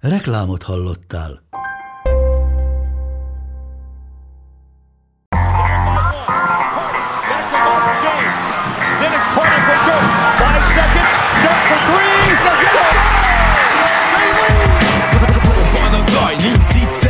Reklámot hallottál.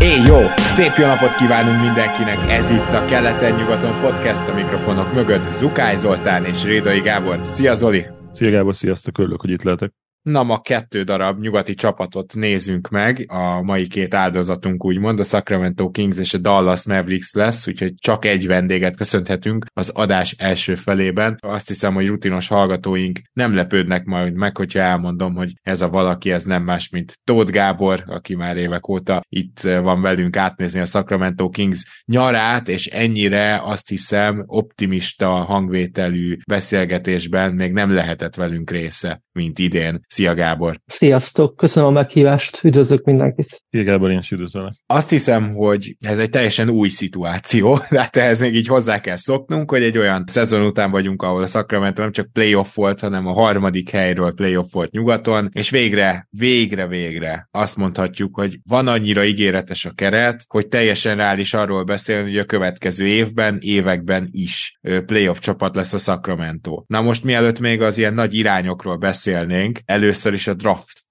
Éj, jó! Szép jó napot kívánunk mindenkinek! Ez itt a Keleten-nyugaton podcast a mikrofonok mögött. Zukály Zoltán és Rédai Gábor. Szia Zoli! Szia Gábor, sziasztok, örülök, hogy itt lehetek. Na, ma kettő darab nyugati csapatot nézünk meg, a mai két áldozatunk úgymond, a Sacramento Kings és a Dallas Mavericks lesz, úgyhogy csak egy vendéget köszönhetünk az adás első felében. Azt hiszem, hogy rutinos hallgatóink nem lepődnek majd meg, hogyha elmondom, hogy ez a valaki, ez nem más, mint Tóth Gábor, aki már évek óta itt van velünk átnézni a Sacramento Kings nyarát, és ennyire azt hiszem optimista hangvételű beszélgetésben még nem lehetett velünk része, mint idén. Szia Gábor! Sziasztok, köszönöm a meghívást, üdvözlök mindenkit! Gábor, én is üdvözlök. Azt hiszem, hogy ez egy teljesen új szituáció, de hát ehhez még így hozzá kell szoknunk, hogy egy olyan szezon után vagyunk, ahol a Sacramento nem csak playoff volt, hanem a harmadik helyről playoff volt nyugaton, és végre, végre, végre azt mondhatjuk, hogy van annyira ígéretes a keret, hogy teljesen reális arról beszélni, hogy a következő évben, években is playoff csapat lesz a Sacramento. Na most mielőtt még az ilyen nagy irányokról beszélnénk, először is a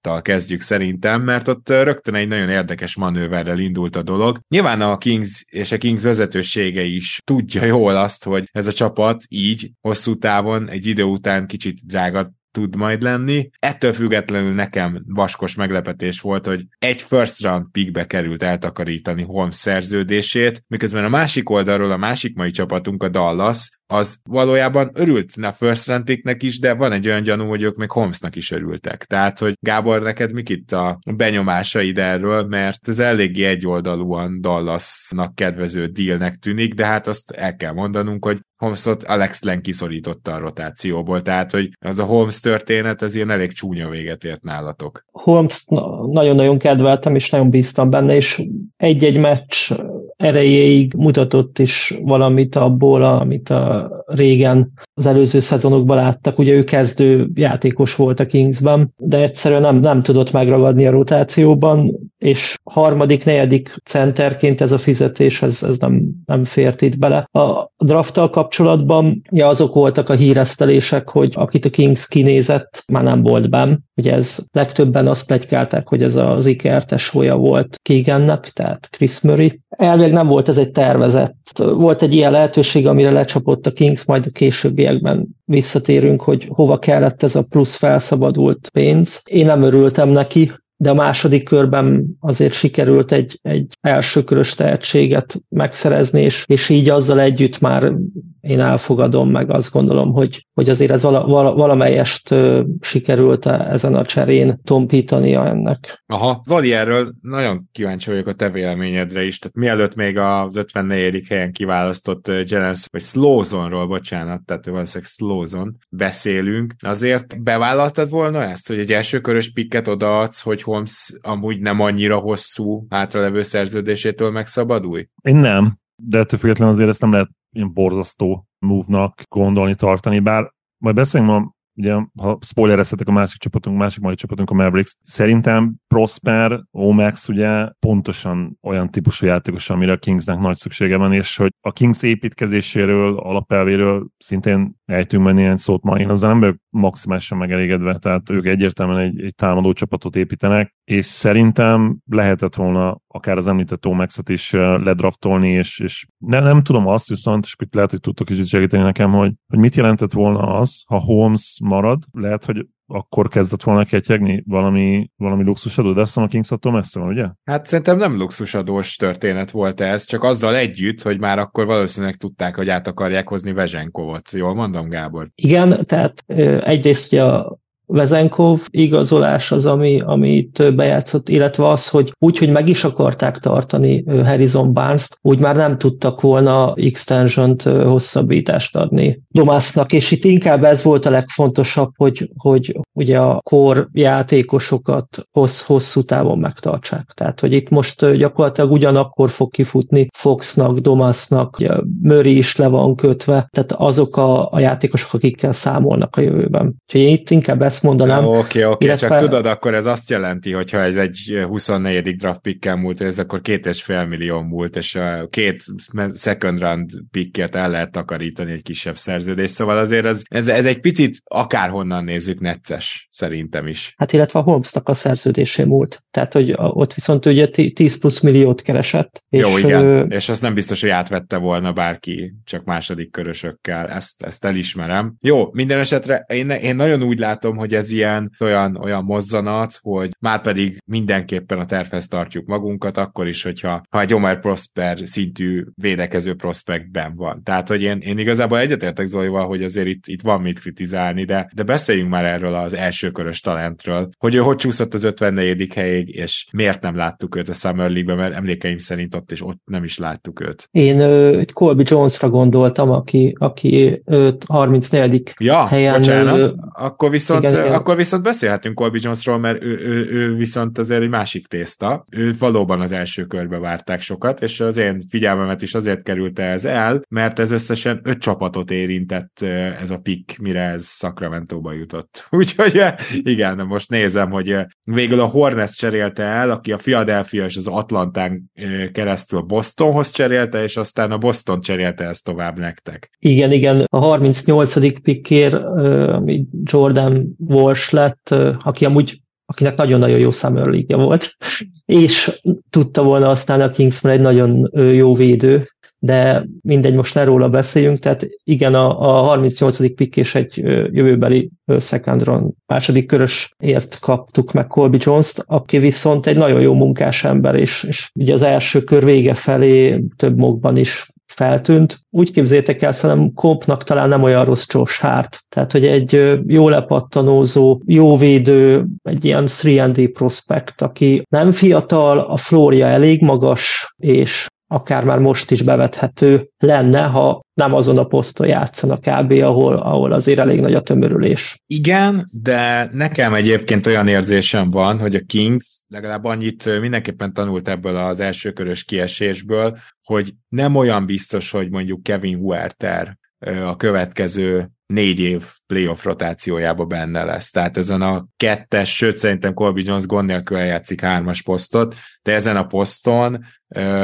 drafttal kezdjük szerintem, mert ott rögtön egy nagyon érdekes manőverrel indult a dolog. Nyilván a Kings és a Kings vezetősége is tudja jól azt, hogy ez a csapat így hosszú távon, egy idő után kicsit drága tud majd lenni. Ettől függetlenül nekem vaskos meglepetés volt, hogy egy first round pickbe került eltakarítani Holmes szerződését, miközben a másik oldalról a másik mai csapatunk, a Dallas, az valójában örült a first round picknek is, de van egy olyan gyanú, hogy ők még Holmesnak is örültek. Tehát, hogy Gábor, neked mik itt a benyomásaid erről, mert ez eléggé egyoldalúan Dallasnak kedvező dealnek tűnik, de hát azt el kell mondanunk, hogy Holmesot Alex Len kiszorította a rotációból, tehát hogy az a Holmes történet, ez ilyen elég csúnya véget ért nálatok. Holmes nagyon-nagyon kedveltem, és nagyon bíztam benne, és egy-egy meccs erejéig mutatott is valamit abból, amit a régen az előző szezonokban láttak. Ugye ő kezdő játékos volt a Kingsben, de egyszerűen nem, nem tudott megragadni a rotációban, és harmadik, negyedik centerként ez a fizetés, ez, ez nem, nem fért itt bele. A drafttal kapcsolatban ja, azok voltak a híresztelések, hogy akit a Kings kinézett, már nem volt benn. Ugye ez legtöbben azt plegykálták, hogy ez az Iker tesója volt Keegannek, tehát Chris Murray. Elvég nem volt ez egy tervezett. Volt egy ilyen lehetőség, amire lecsapott a Kings, majd a későbbiekben visszatérünk, hogy hova kellett ez a plusz felszabadult pénz. Én nem örültem neki, de a második körben azért sikerült egy, egy elsőkörös tehetséget megszerezni, és, és így azzal együtt már én elfogadom, meg azt gondolom, hogy, hogy azért ez vala, vala, valamelyest sikerült ezen a cserén tompítania ennek. Aha, Zoli, erről nagyon kíváncsi vagyok a te véleményedre is, tehát mielőtt még az 54. helyen kiválasztott Jelens, vagy Slowzonról, bocsánat, tehát valószínűleg Slowzon beszélünk, azért bevállaltad volna ezt, hogy egy elsőkörös pikket odaadsz, hogy Holmes amúgy nem annyira hosszú hátralevő szerződésétől megszabadulj? Én nem, de ettől függetlenül azért ezt nem lehet ilyen borzasztó move-nak gondolni, tartani, bár majd beszélünk ma ugye, ha spoilerezhetek a másik csapatunk, másik mai csapatunk a Mavericks, szerintem Prosper, Omax ugye pontosan olyan típusú játékos, amire a Kingsnek nagy szüksége van, és hogy a Kings építkezéséről, alapelvéről szintén ejtünk menni néhány szót ma. Én nem vagyok maximálisan megelégedve, tehát ők egyértelműen egy, egy támadó csapatot építenek, és szerintem lehetett volna akár az említett Tomexet is ledraftolni, és, és nem, nem tudom azt viszont, és lehet, hogy tudtok is segíteni nekem, hogy, hogy mit jelentett volna az, ha Holmes marad, lehet, hogy akkor kezdett volna ketyegni valami, valami luxusadó, de azt a Kings attól messze van, ugye? Hát szerintem nem luxusadós történet volt ez, csak azzal együtt, hogy már akkor valószínűleg tudták, hogy át akarják hozni Vezsenkovot. Jól mondom, Gábor? Igen, tehát egyrészt ugye a Vezenkov igazolás az, ami, amit bejátszott, illetve az, hogy úgy, hogy meg is akarták tartani Harrison barnes úgy már nem tudtak volna extension hosszabbítást adni Domásznak, és itt inkább ez volt a legfontosabb, hogy, hogy ugye a kor játékosokat hossz, hosszú távon megtartsák. Tehát, hogy itt most gyakorlatilag ugyanakkor fog kifutni Foxnak, Domásznak, Murray is le van kötve, tehát azok a, a játékosok, akikkel számolnak a jövőben. Úgyhogy én itt inkább ezt mondanám. Oké, oké, okay, illetve... csak tudod, akkor ez azt jelenti, hogy ha ez egy 24. draft pickkel múlt, ez akkor két és fél millió múlt, és a két second round pickért el lehet takarítani egy kisebb szerződést, szóval azért ez, ez, ez egy picit akárhonnan nézzük necces, szerintem is. Hát illetve a Holmesnak a szerződésé múlt, tehát hogy ott viszont ugye 10 plusz milliót keresett. És, Jó, igen, ö... és azt nem biztos, hogy átvette volna bárki, csak második körösökkel, ezt, ezt elismerem. Jó, minden esetre én, én nagyon úgy látom, hogy hogy ez ilyen olyan, olyan mozzanat, hogy már pedig mindenképpen a tervhez tartjuk magunkat, akkor is, hogyha ha egy Omer Prosper szintű védekező prospektben van. Tehát, hogy én, én igazából egyetértek Zolival, hogy azért itt, itt van mit kritizálni, de, de beszéljünk már erről az elsőkörös talentről, hogy ő hogy csúszott az 54. helyig, és miért nem láttuk őt a Summer League-ben, mert emlékeim szerint ott és ott nem is láttuk őt. Én egy Colby Jonesra gondoltam, aki, aki 34. ja, helyen... Bocsánat, akkor viszont igen, akkor viszont beszélhetünk Colby Jonesról, mert ő, ő, ő viszont azért egy másik tészta. Őt valóban az első körbe várták sokat, és az én figyelmemet is azért került ez el, mert ez összesen öt csapatot érintett ez a pick, mire ez Sacramento-ba jutott. Úgyhogy igen, most nézem, hogy végül a Hornets cserélte el, aki a Philadelphia és az Atlantán keresztül Bostonhoz cserélte, és aztán a Boston cserélte ezt tovább nektek. Igen, igen, a 38. pickért, ami Jordan Walsh lett, aki amúgy akinek nagyon-nagyon jó Summer volt, és tudta volna aztán a Kingsman egy nagyon jó védő, de mindegy, most ne róla beszéljünk, tehát igen, a, a 38. pick és egy jövőbeli second round második körösért kaptuk meg Colby Jones-t, aki viszont egy nagyon jó munkás ember, és, és ugye az első kör vége felé több mokban is feltűnt. Úgy képzétek el, szerintem kompnak talán nem olyan rossz Josh Hart. Tehát, hogy egy jó lepattanózó, jó védő, egy ilyen 3D prospect, aki nem fiatal, a flória elég magas, és akár már most is bevethető lenne, ha nem azon a poszton játszanak kb., ahol, ahol azért elég nagy a tömörülés. Igen, de nekem egyébként olyan érzésem van, hogy a Kings legalább annyit mindenképpen tanult ebből az elsőkörös kiesésből, hogy nem olyan biztos, hogy mondjuk Kevin Huerter a következő négy év playoff rotációjába benne lesz. Tehát ezen a kettes, sőt szerintem Colby Jones gond nélkül eljátszik hármas posztot, de ezen a poszton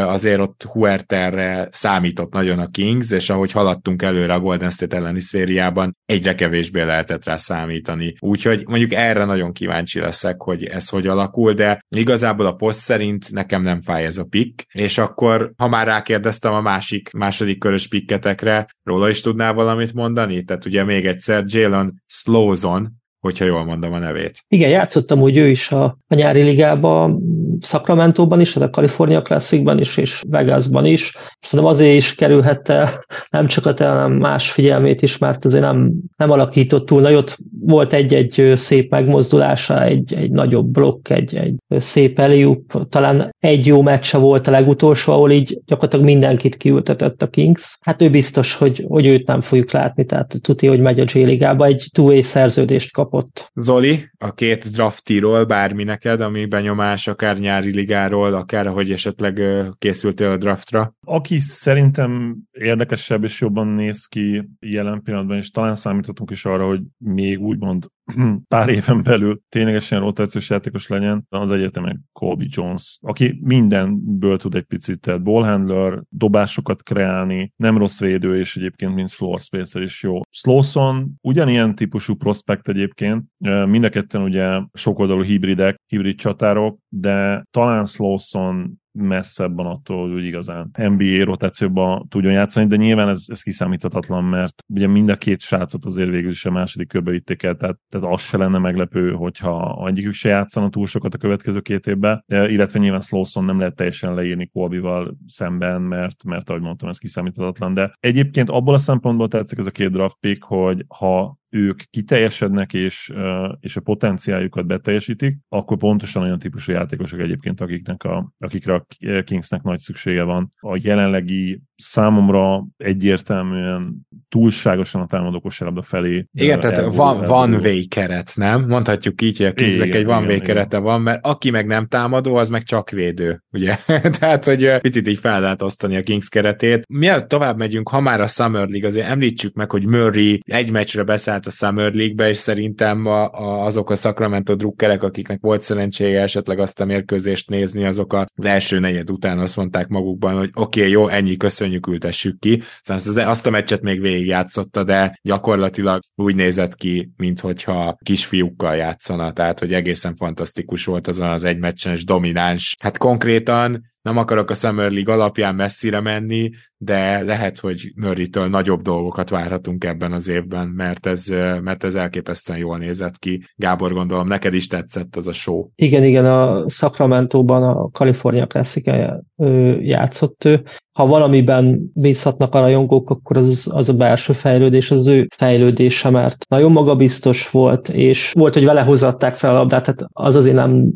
azért ott Huerterre számított nagyon a Kings, és ahogy haladtunk előre a Golden State elleni szériában, egyre kevésbé lehetett rá számítani. Úgyhogy mondjuk erre nagyon kíváncsi leszek, hogy ez hogy alakul, de igazából a poszt szerint nekem nem fáj ez a pick, és akkor, ha már rákérdeztem a másik, második körös pikketekre, róla is tudnál valamit mondani? Tehát ugye még egyszer Jalen Slowzon, hogyha jól mondom a nevét. Igen, játszottam úgy ő is a, a nyári ligában, Sacramento-ban is, a California Classicban is, és Vegasban is. Szerintem azért is kerülhette nem csak a te, hanem más figyelmét is, mert azért nem, nem alakított túl nagyot. Volt egy-egy szép megmozdulása, egy, egy nagyobb blokk, egy, egy szép eliup. Talán egy jó meccse volt a legutolsó, ahol így gyakorlatilag mindenkit kiültetett a Kings. Hát ő biztos, hogy, hogy őt nem fogjuk látni, tehát tudja, hogy megy a J-ligába, egy two szerződést kapott. Zoli, a két draftiról bármi neked, ami benyomás, akár nyári ligáról, akár hogy esetleg készültél a draftra? Aki szerintem érdekesebb és jobban néz ki jelen pillanatban, és talán számíthatunk is arra, hogy még úgymond pár éven belül ténylegesen rotációs játékos legyen, az egyértelműen Colby Jones, aki mindenből tud egy picit, tehát ballhandler, dobásokat kreálni, nem rossz védő, és egyébként mint floor spacer is jó. Slowson ugyanilyen típusú prospekt egyébként, mind a ketten ugye sokoldalú hibridek, hibrid csatárok, de talán Slowson messzebb van attól, hogy igazán NBA rotációban tudjon játszani, de nyilván ez, ez kiszámíthatatlan, mert ugye mind a két srácot azért végül is a második körbe vitték el, tehát, tehát az se lenne meglepő, hogyha egyikük se játszana túl sokat a következő két évben, illetve nyilván Slowson nem lehet teljesen leírni Colby-val szemben, mert, mert ahogy mondtam, ez kiszámíthatatlan, de egyébként abból a szempontból tetszik ez a két draft pick, hogy ha ők kiteljesednek és, és a potenciáljukat beteljesítik, akkor pontosan olyan típusú játékosok egyébként, akiknek a, akikre a Kingsnek nagy szüksége van. A jelenlegi számomra egyértelműen túlságosan a támadó kosárlabda felé. Igen, tehát van, van way keret, nem? Mondhatjuk így, hogy a Kingsnek igen, egy van way kerete van, mert aki meg nem támadó, az meg csak védő, ugye? tehát, hogy picit így fel lehet osztani a Kings keretét. Mielőtt tovább megyünk, ha már a Summer League, azért említsük meg, hogy Murray egy meccsre beszállt a Summer League-be, és szerintem a, a, azok a Sacramento drukkerek, akiknek volt szerencséje esetleg azt a mérkőzést nézni, azok az első negyed után azt mondták magukban, hogy oké, okay, jó, ennyi, köszönjük, ültessük ki. Szóval azt a meccset még végigjátszotta, de gyakorlatilag úgy nézett ki, mintha kisfiúkkal játszana, tehát hogy egészen fantasztikus volt azon az egy meccsen, és domináns. Hát konkrétan nem akarok a Summer League alapján messzire menni, de lehet, hogy Murray-től nagyobb dolgokat várhatunk ebben az évben, mert ez, mert ez elképesztően jól nézett ki. Gábor, gondolom, neked is tetszett az a show. Igen, igen, a Sacramento-ban a California classic játszott ő. Ha valamiben bízhatnak a rajongók, akkor az, az a belső fejlődés, az ő fejlődése, mert nagyon magabiztos volt, és volt, hogy vele hozatták fel a labdát, tehát az azért nem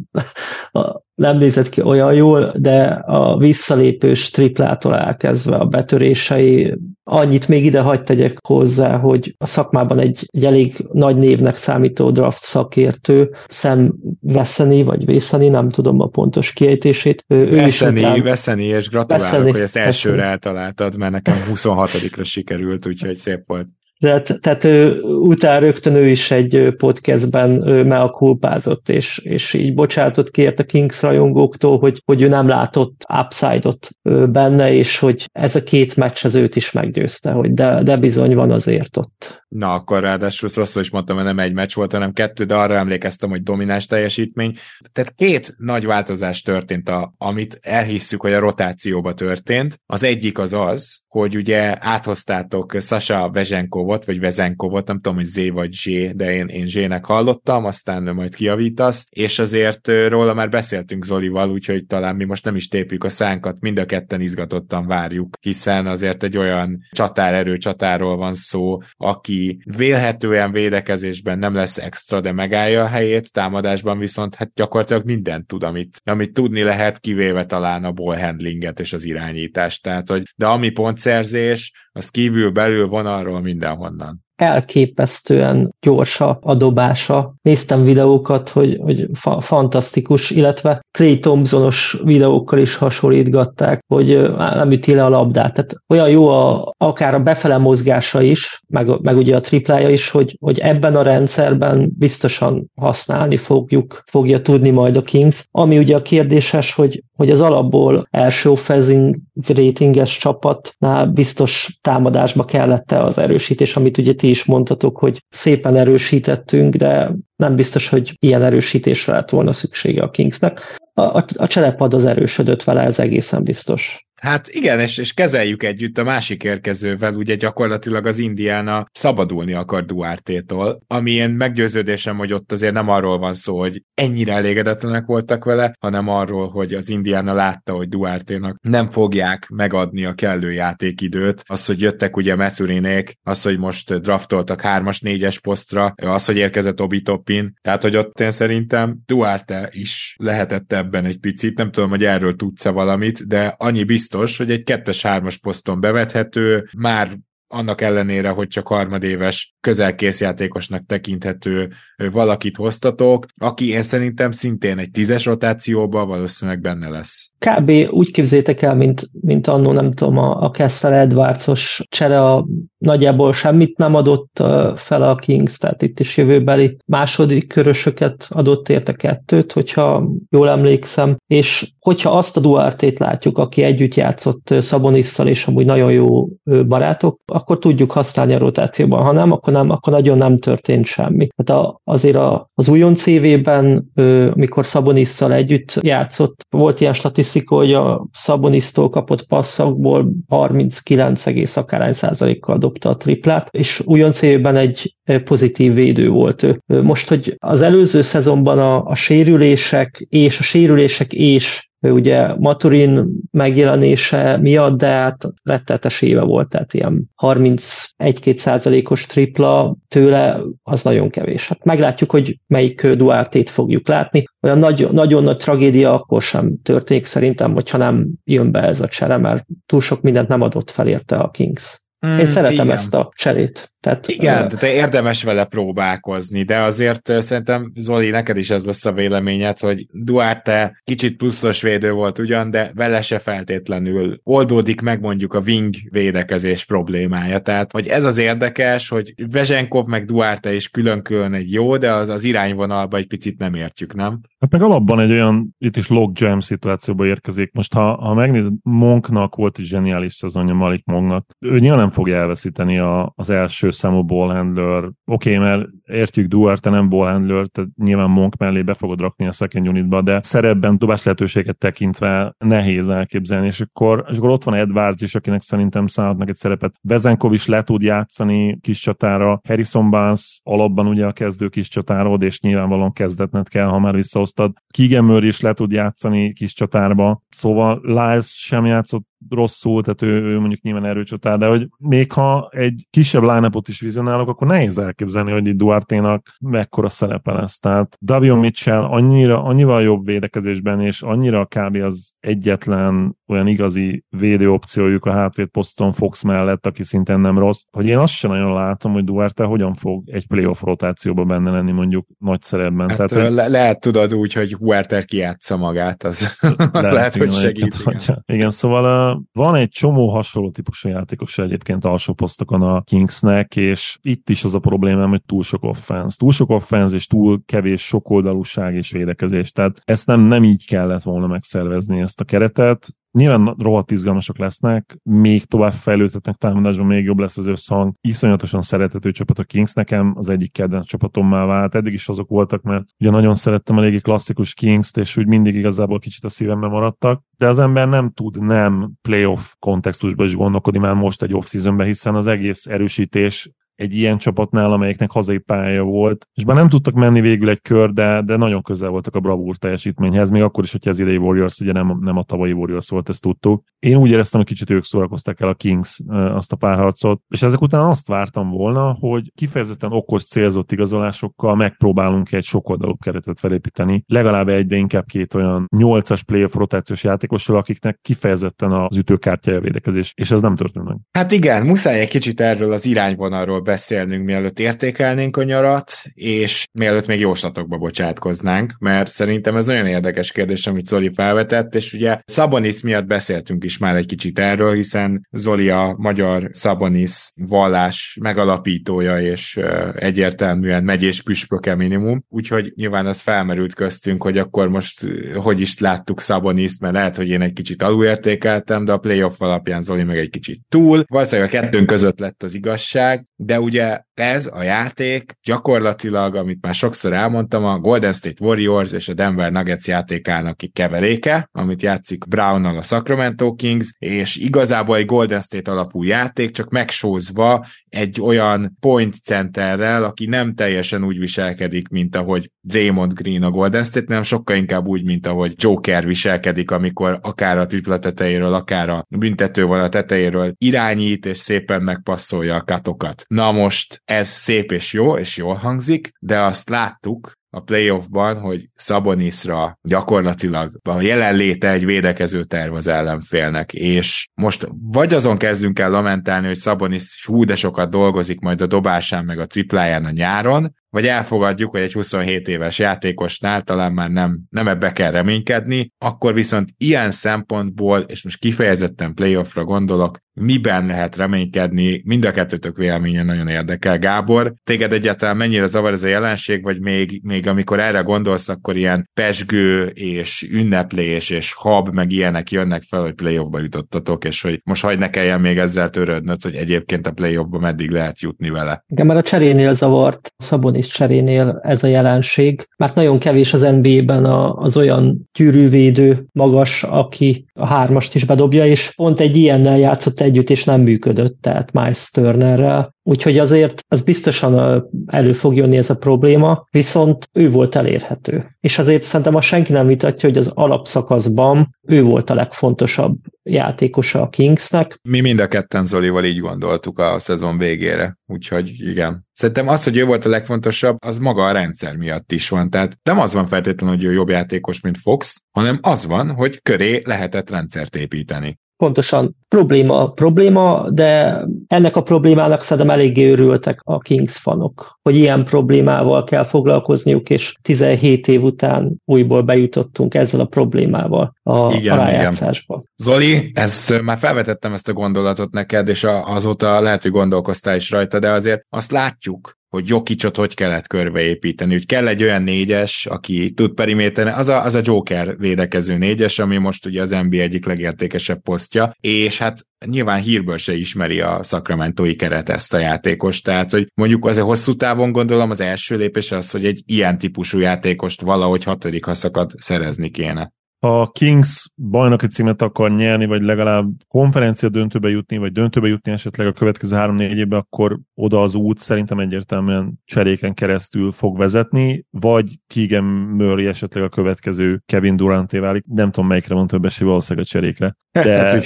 nem nézett ki olyan jól, de a visszalépős triplától elkezdve a betörései, annyit még ide hagyd tegyek hozzá, hogy a szakmában egy, egy elég nagy névnek számító draft szakértő, Sam Veszeni, vagy Vészeni, nem tudom a pontos kiejtését. Ő Veszeni, után... Veszeni, és gratulálok, Veszeni, hogy ezt elsőre Veszeni. eltaláltad, mert nekem 26-ra sikerült, úgyhogy szép volt. De, tehát ő, utána rögtön ő is egy podcastben meakulpázott, és, és így bocsánatot kért a Kings rajongóktól, hogy, hogy ő nem látott upside-ot benne, és hogy ez a két meccs az őt is meggyőzte, hogy de, de bizony van azért ott. Na, akkor ráadásul rosszul is mondtam, hogy nem egy meccs volt, hanem kettő, de arra emlékeztem, hogy domináns teljesítmény. Tehát két nagy változás történt, a, amit elhisszük, hogy a rotációba történt. Az egyik az az, hogy ugye áthoztátok Sasha Vezenkovot, vagy Vezenkovot, nem tudom, hogy Z vagy Z, de én, én Z-nek hallottam, aztán majd kiavítasz, és azért róla már beszéltünk Zolival, úgyhogy talán mi most nem is tépjük a szánkat, mind a ketten izgatottan várjuk, hiszen azért egy olyan csatárerő csatáról van szó, aki vélhetően védekezésben nem lesz extra, de megállja a helyét, támadásban viszont hát gyakorlatilag mindent tud, amit, amit tudni lehet, kivéve talán a ball handlinget és az irányítást. Tehát, hogy, de ami pontszerzés, az kívül belül van arról mindenhonnan elképesztően gyors a dobása. Néztem videókat, hogy, hogy fa- fantasztikus, illetve Clay Thompsonos videókkal is hasonlítgatták, hogy nem üti le a labdát. Tehát olyan jó a, akár a befele mozgása is, meg, meg ugye a triplája is, hogy, hogy ebben a rendszerben biztosan használni fogjuk, fogja tudni majd a Kings. Ami ugye a kérdéses, hogy, hogy az alapból első offenzing ratinges csapatnál biztos támadásba kellett az erősítés, amit ugye ti is mondtatok, hogy szépen erősítettünk, de nem biztos, hogy ilyen erősítésre lett volna szüksége a Kingsnek. A, a, a cselepad az erősödött vele, ez egészen biztos. Hát igen, és, és kezeljük együtt a másik érkezővel, ugye gyakorlatilag az Indiana szabadulni akar Duarte-tól, ami én meggyőződésem, hogy ott azért nem arról van szó, hogy ennyire elégedetlenek voltak vele, hanem arról, hogy az Indiana látta, hogy Duarte-nak nem fogják megadni a kellő játékidőt. Az, hogy jöttek ugye Metsurinék, az, hogy most draftoltak hármas, négyes posztra, az, hogy érkezett Obi Toppin, tehát, hogy ott én szerintem Duarte is lehetett ebben egy picit, nem tudom, hogy erről tudsz-e valamit, de annyi biztos, biztos, hogy egy kettes-hármas poszton bevethető, már annak ellenére, hogy csak harmadéves közelkész játékosnak tekinthető valakit hoztatok, aki én szerintem szintén egy tízes rotációban valószínűleg benne lesz. Kb. úgy képzétek el, mint, mint annó, nem tudom, a, a Kessler Edwardsos csere a, nagyjából semmit nem adott fel a Kings, tehát itt is jövőbeli második körösöket adott érte kettőt, hogyha jól emlékszem, és hogyha azt a Duartét látjuk, aki együtt játszott Szabonisszal, és amúgy nagyon jó barátok, akkor tudjuk használni a rotációban, ha nem, akkor, nem, akkor nagyon nem történt semmi. Hát a, azért a, az újon CV-ben, amikor Szabonisszal együtt játszott, volt ilyen statisztika, hogy a Szabonisztól kapott passzakból 39, akár százalékkal dobta a triplát, és újon CV-ben egy pozitív védő volt ő. Most, hogy az előző szezonban a, a sérülések és a sérülések és ugye Maturin megjelenése miatt, de hát rettetes éve volt, tehát ilyen 31-2 százalékos tripla tőle, az nagyon kevés. Hát meglátjuk, hogy melyik Duartét fogjuk látni. Olyan nagy, nagyon nagy tragédia akkor sem történik szerintem, hogyha nem jön be ez a csere, mert túl sok mindent nem adott fel érte a Kings. Mm, Én szeretem igen. ezt a cserét. Tehát, Igen, uh, te érdemes vele próbálkozni, de azért szerintem Zoli, neked is ez lesz a véleményed, hogy Duarte kicsit pluszos védő volt ugyan, de vele se feltétlenül oldódik meg mondjuk a wing védekezés problémája. Tehát, hogy ez az érdekes, hogy Vezsenkov meg Duarte is külön-külön egy jó, de az, az irányvonalba egy picit nem értjük, nem? Hát meg alapban egy olyan, itt is log jam szituációba érkezik. Most ha, ha megnézed, Monknak volt egy zseniális szezonja Malik Monknak. Ő nyilván nem fogja elveszíteni a, az első számú ballhandler. Oké, okay, mert értjük Duarte nem ballhandler, tehát nyilván Monk mellé be fogod rakni a second unitba, de szerepben dobás lehetőséget tekintve nehéz elképzelni, és akkor, és akkor ott van Edwards is, akinek szerintem szállhatnak egy szerepet. Vezenkov is le tud játszani kis csatára, Harrison Barnes alapban ugye a kezdő kis csatárod, és nyilvánvalóan kezdetnet kell, ha már visszahoztad. Kigemör is le tud játszani kis csatárba, szóval Lyles sem játszott rosszul, tehát ő, ő mondjuk nyilván erőcsatár, de hogy még ha egy kisebb line is vizionálok, akkor nehéz elképzelni, hogy itt Duarte-nak mekkora szerepe lesz. Tehát Davion Mitchell annyira, annyival jobb védekezésben, és annyira kb. az egyetlen olyan igazi védő opciójuk a hátvéd poszton Fox mellett, aki szintén nem rossz, hogy én azt sem nagyon látom, hogy Duarte hogyan fog egy playoff rotációban benne lenni mondjuk nagy szerepben. Hát Tehát, le- lehet tudod úgy, hogy Huerter kiátsza magát, az, az lehet, lehet, hogy segít. Igen. igen, szóval uh, van egy csomó hasonló típusú játékos egyébként alsó posztokon a Kingsnek, és itt is az a problémám, hogy túl sok offense. Túl sok offense és túl kevés sokoldalúság és védekezés. Tehát ezt nem, nem így kellett volna megszervezni ezt a keretet. Nyilván rohadt izgalmasok lesznek, még tovább fejlődhetnek támadásban, még jobb lesz az összhang. Iszonyatosan szerethető csapat a Kings nekem, az egyik kedvenc csapatommá vált. Eddig is azok voltak, mert ugye nagyon szerettem a régi klasszikus Kings-t, és úgy mindig igazából kicsit a szívemben maradtak. De az ember nem tud nem playoff kontextusban is gondolkodni már most egy off-seasonben, hiszen az egész erősítés egy ilyen csapatnál, amelyiknek hazai pálya volt, és bár nem tudtak menni végül egy kör, de, de nagyon közel voltak a bravúr teljesítményhez, még akkor is, hogyha az idei Warriors ugye nem, nem a tavalyi Warriors volt, ezt tudtuk. Én úgy éreztem, hogy kicsit ők szórakozták el a Kings azt a párharcot, és ezek után azt vártam volna, hogy kifejezetten okos célzott igazolásokkal megpróbálunk egy sokoldalú keretet felépíteni, legalább egy, de inkább két olyan nyolcas playoff rotációs játékossal, akiknek kifejezetten az ütőkártyája védekezés, és ez nem történt meg. Hát igen, muszáj egy kicsit erről az irányvonalról beszélnünk, mielőtt értékelnénk a nyarat, és mielőtt még jóslatokba bocsátkoznánk, mert szerintem ez nagyon érdekes kérdés, amit Zoli felvetett, és ugye Szabonis miatt beszéltünk is már egy kicsit erről, hiszen Zoli a magyar Szabonis vallás megalapítója, és egyértelműen megyés püspöke minimum, úgyhogy nyilván ez felmerült köztünk, hogy akkor most hogy is láttuk Szaboniszt, mert lehet, hogy én egy kicsit alulértékeltem, de a playoff alapján Zoli meg egy kicsit túl. Valószínűleg a kettőnk között lett az igazság, de ugye ez a játék gyakorlatilag, amit már sokszor elmondtam, a Golden State Warriors és a Denver Nuggets játékának keveréke, amit játszik Brownnal a Sacramento Kings, és igazából egy Golden State alapú játék, csak megsózva egy olyan point centerrel, aki nem teljesen úgy viselkedik, mint ahogy Draymond Green a Golden State, nem sokkal inkább úgy, mint ahogy Joker viselkedik, amikor akár a tripla tetejéről, akár a büntetővonal tetejéről irányít, és szépen megpasszolja a katokat. Na most ez szép és jó, és jól hangzik, de azt láttuk a playoffban, hogy Szabonisra gyakorlatilag a jelenléte egy védekező terv az ellenfélnek, és most vagy azon kezdünk el lamentálni, hogy Szabonis hú de sokat dolgozik majd a dobásán meg a tripláján a nyáron, vagy elfogadjuk, hogy egy 27 éves játékosnál talán már nem, nem ebbe kell reménykedni, akkor viszont ilyen szempontból, és most kifejezetten playoffra gondolok, miben lehet reménykedni, mind a kettőtök véleménye nagyon érdekel. Gábor, téged egyáltalán mennyire zavar ez a jelenség, vagy még, még amikor erre gondolsz, akkor ilyen pesgő és ünneplés és hab, meg ilyenek jönnek fel, hogy playoffba jutottatok, és hogy most hagyd ne kelljen még ezzel törődnöd, hogy egyébként a playoffba meddig lehet jutni vele. Igen, mert a cserénél zavart, Szabonis cserénél ez a jelenség, mert nagyon kevés az NBA-ben az olyan gyűrűvédő magas, aki a hármast is bedobja, és pont egy ilyennel játszott együtt, és nem működött, tehát Miles Turnerrel. Úgyhogy azért az biztosan elő fog jönni ez a probléma, viszont ő volt elérhető. És azért szerintem a senki nem vitatja, hogy az alapszakaszban ő volt a legfontosabb játékosa a Kingsnek. Mi mind a ketten Zolival így gondoltuk a szezon végére, úgyhogy igen. Szerintem az, hogy ő volt a legfontosabb, az maga a rendszer miatt is van. Tehát nem az van feltétlenül, hogy ő jobb játékos, mint Fox, hanem az van, hogy köré lehetett rendszert építeni pontosan probléma probléma, de ennek a problémának szerintem eléggé örültek a Kings fanok, hogy ilyen problémával kell foglalkozniuk, és 17 év után újból bejutottunk ezzel a problémával a, igen, a rájátszásba. Igen. Zoli, ezt már felvetettem ezt a gondolatot neked, és azóta lehet, hogy gondolkoztál is rajta, de azért azt látjuk, hogy Jokicsot hogy kellett körbeépíteni, hogy kell egy olyan négyes, aki tud periméteren, az a, az a Joker védekező négyes, ami most ugye az NBA egyik legértékesebb posztja, és hát nyilván hírből se ismeri a szakramentói keret ezt a játékost, tehát hogy mondjuk azért hosszú távon gondolom az első lépés az, hogy egy ilyen típusú játékost valahogy hatodik haszakat szerezni kéne ha Kings bajnoki címet akar nyerni, vagy legalább konferencia döntőbe jutni, vagy döntőbe jutni esetleg a következő három-négy évben, akkor oda az út szerintem egyértelműen cseréken keresztül fog vezetni, vagy Keegan Murray esetleg a következő Kevin Duranté válik. Nem tudom, melyikre van több esély, valószínűleg a cserékre. De,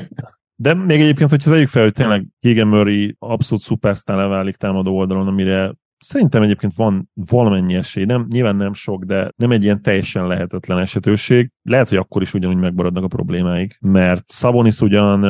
de még egyébként, hogyha tegyük fel, hogy tényleg Keegan Murray abszolút szupersztár válik támadó oldalon, amire Szerintem egyébként van valamennyi esély, nem, nyilván nem sok, de nem egy ilyen teljesen lehetetlen esetőség. Lehet, hogy akkor is ugyanúgy megmaradnak a problémáik, mert Szabonis ugyan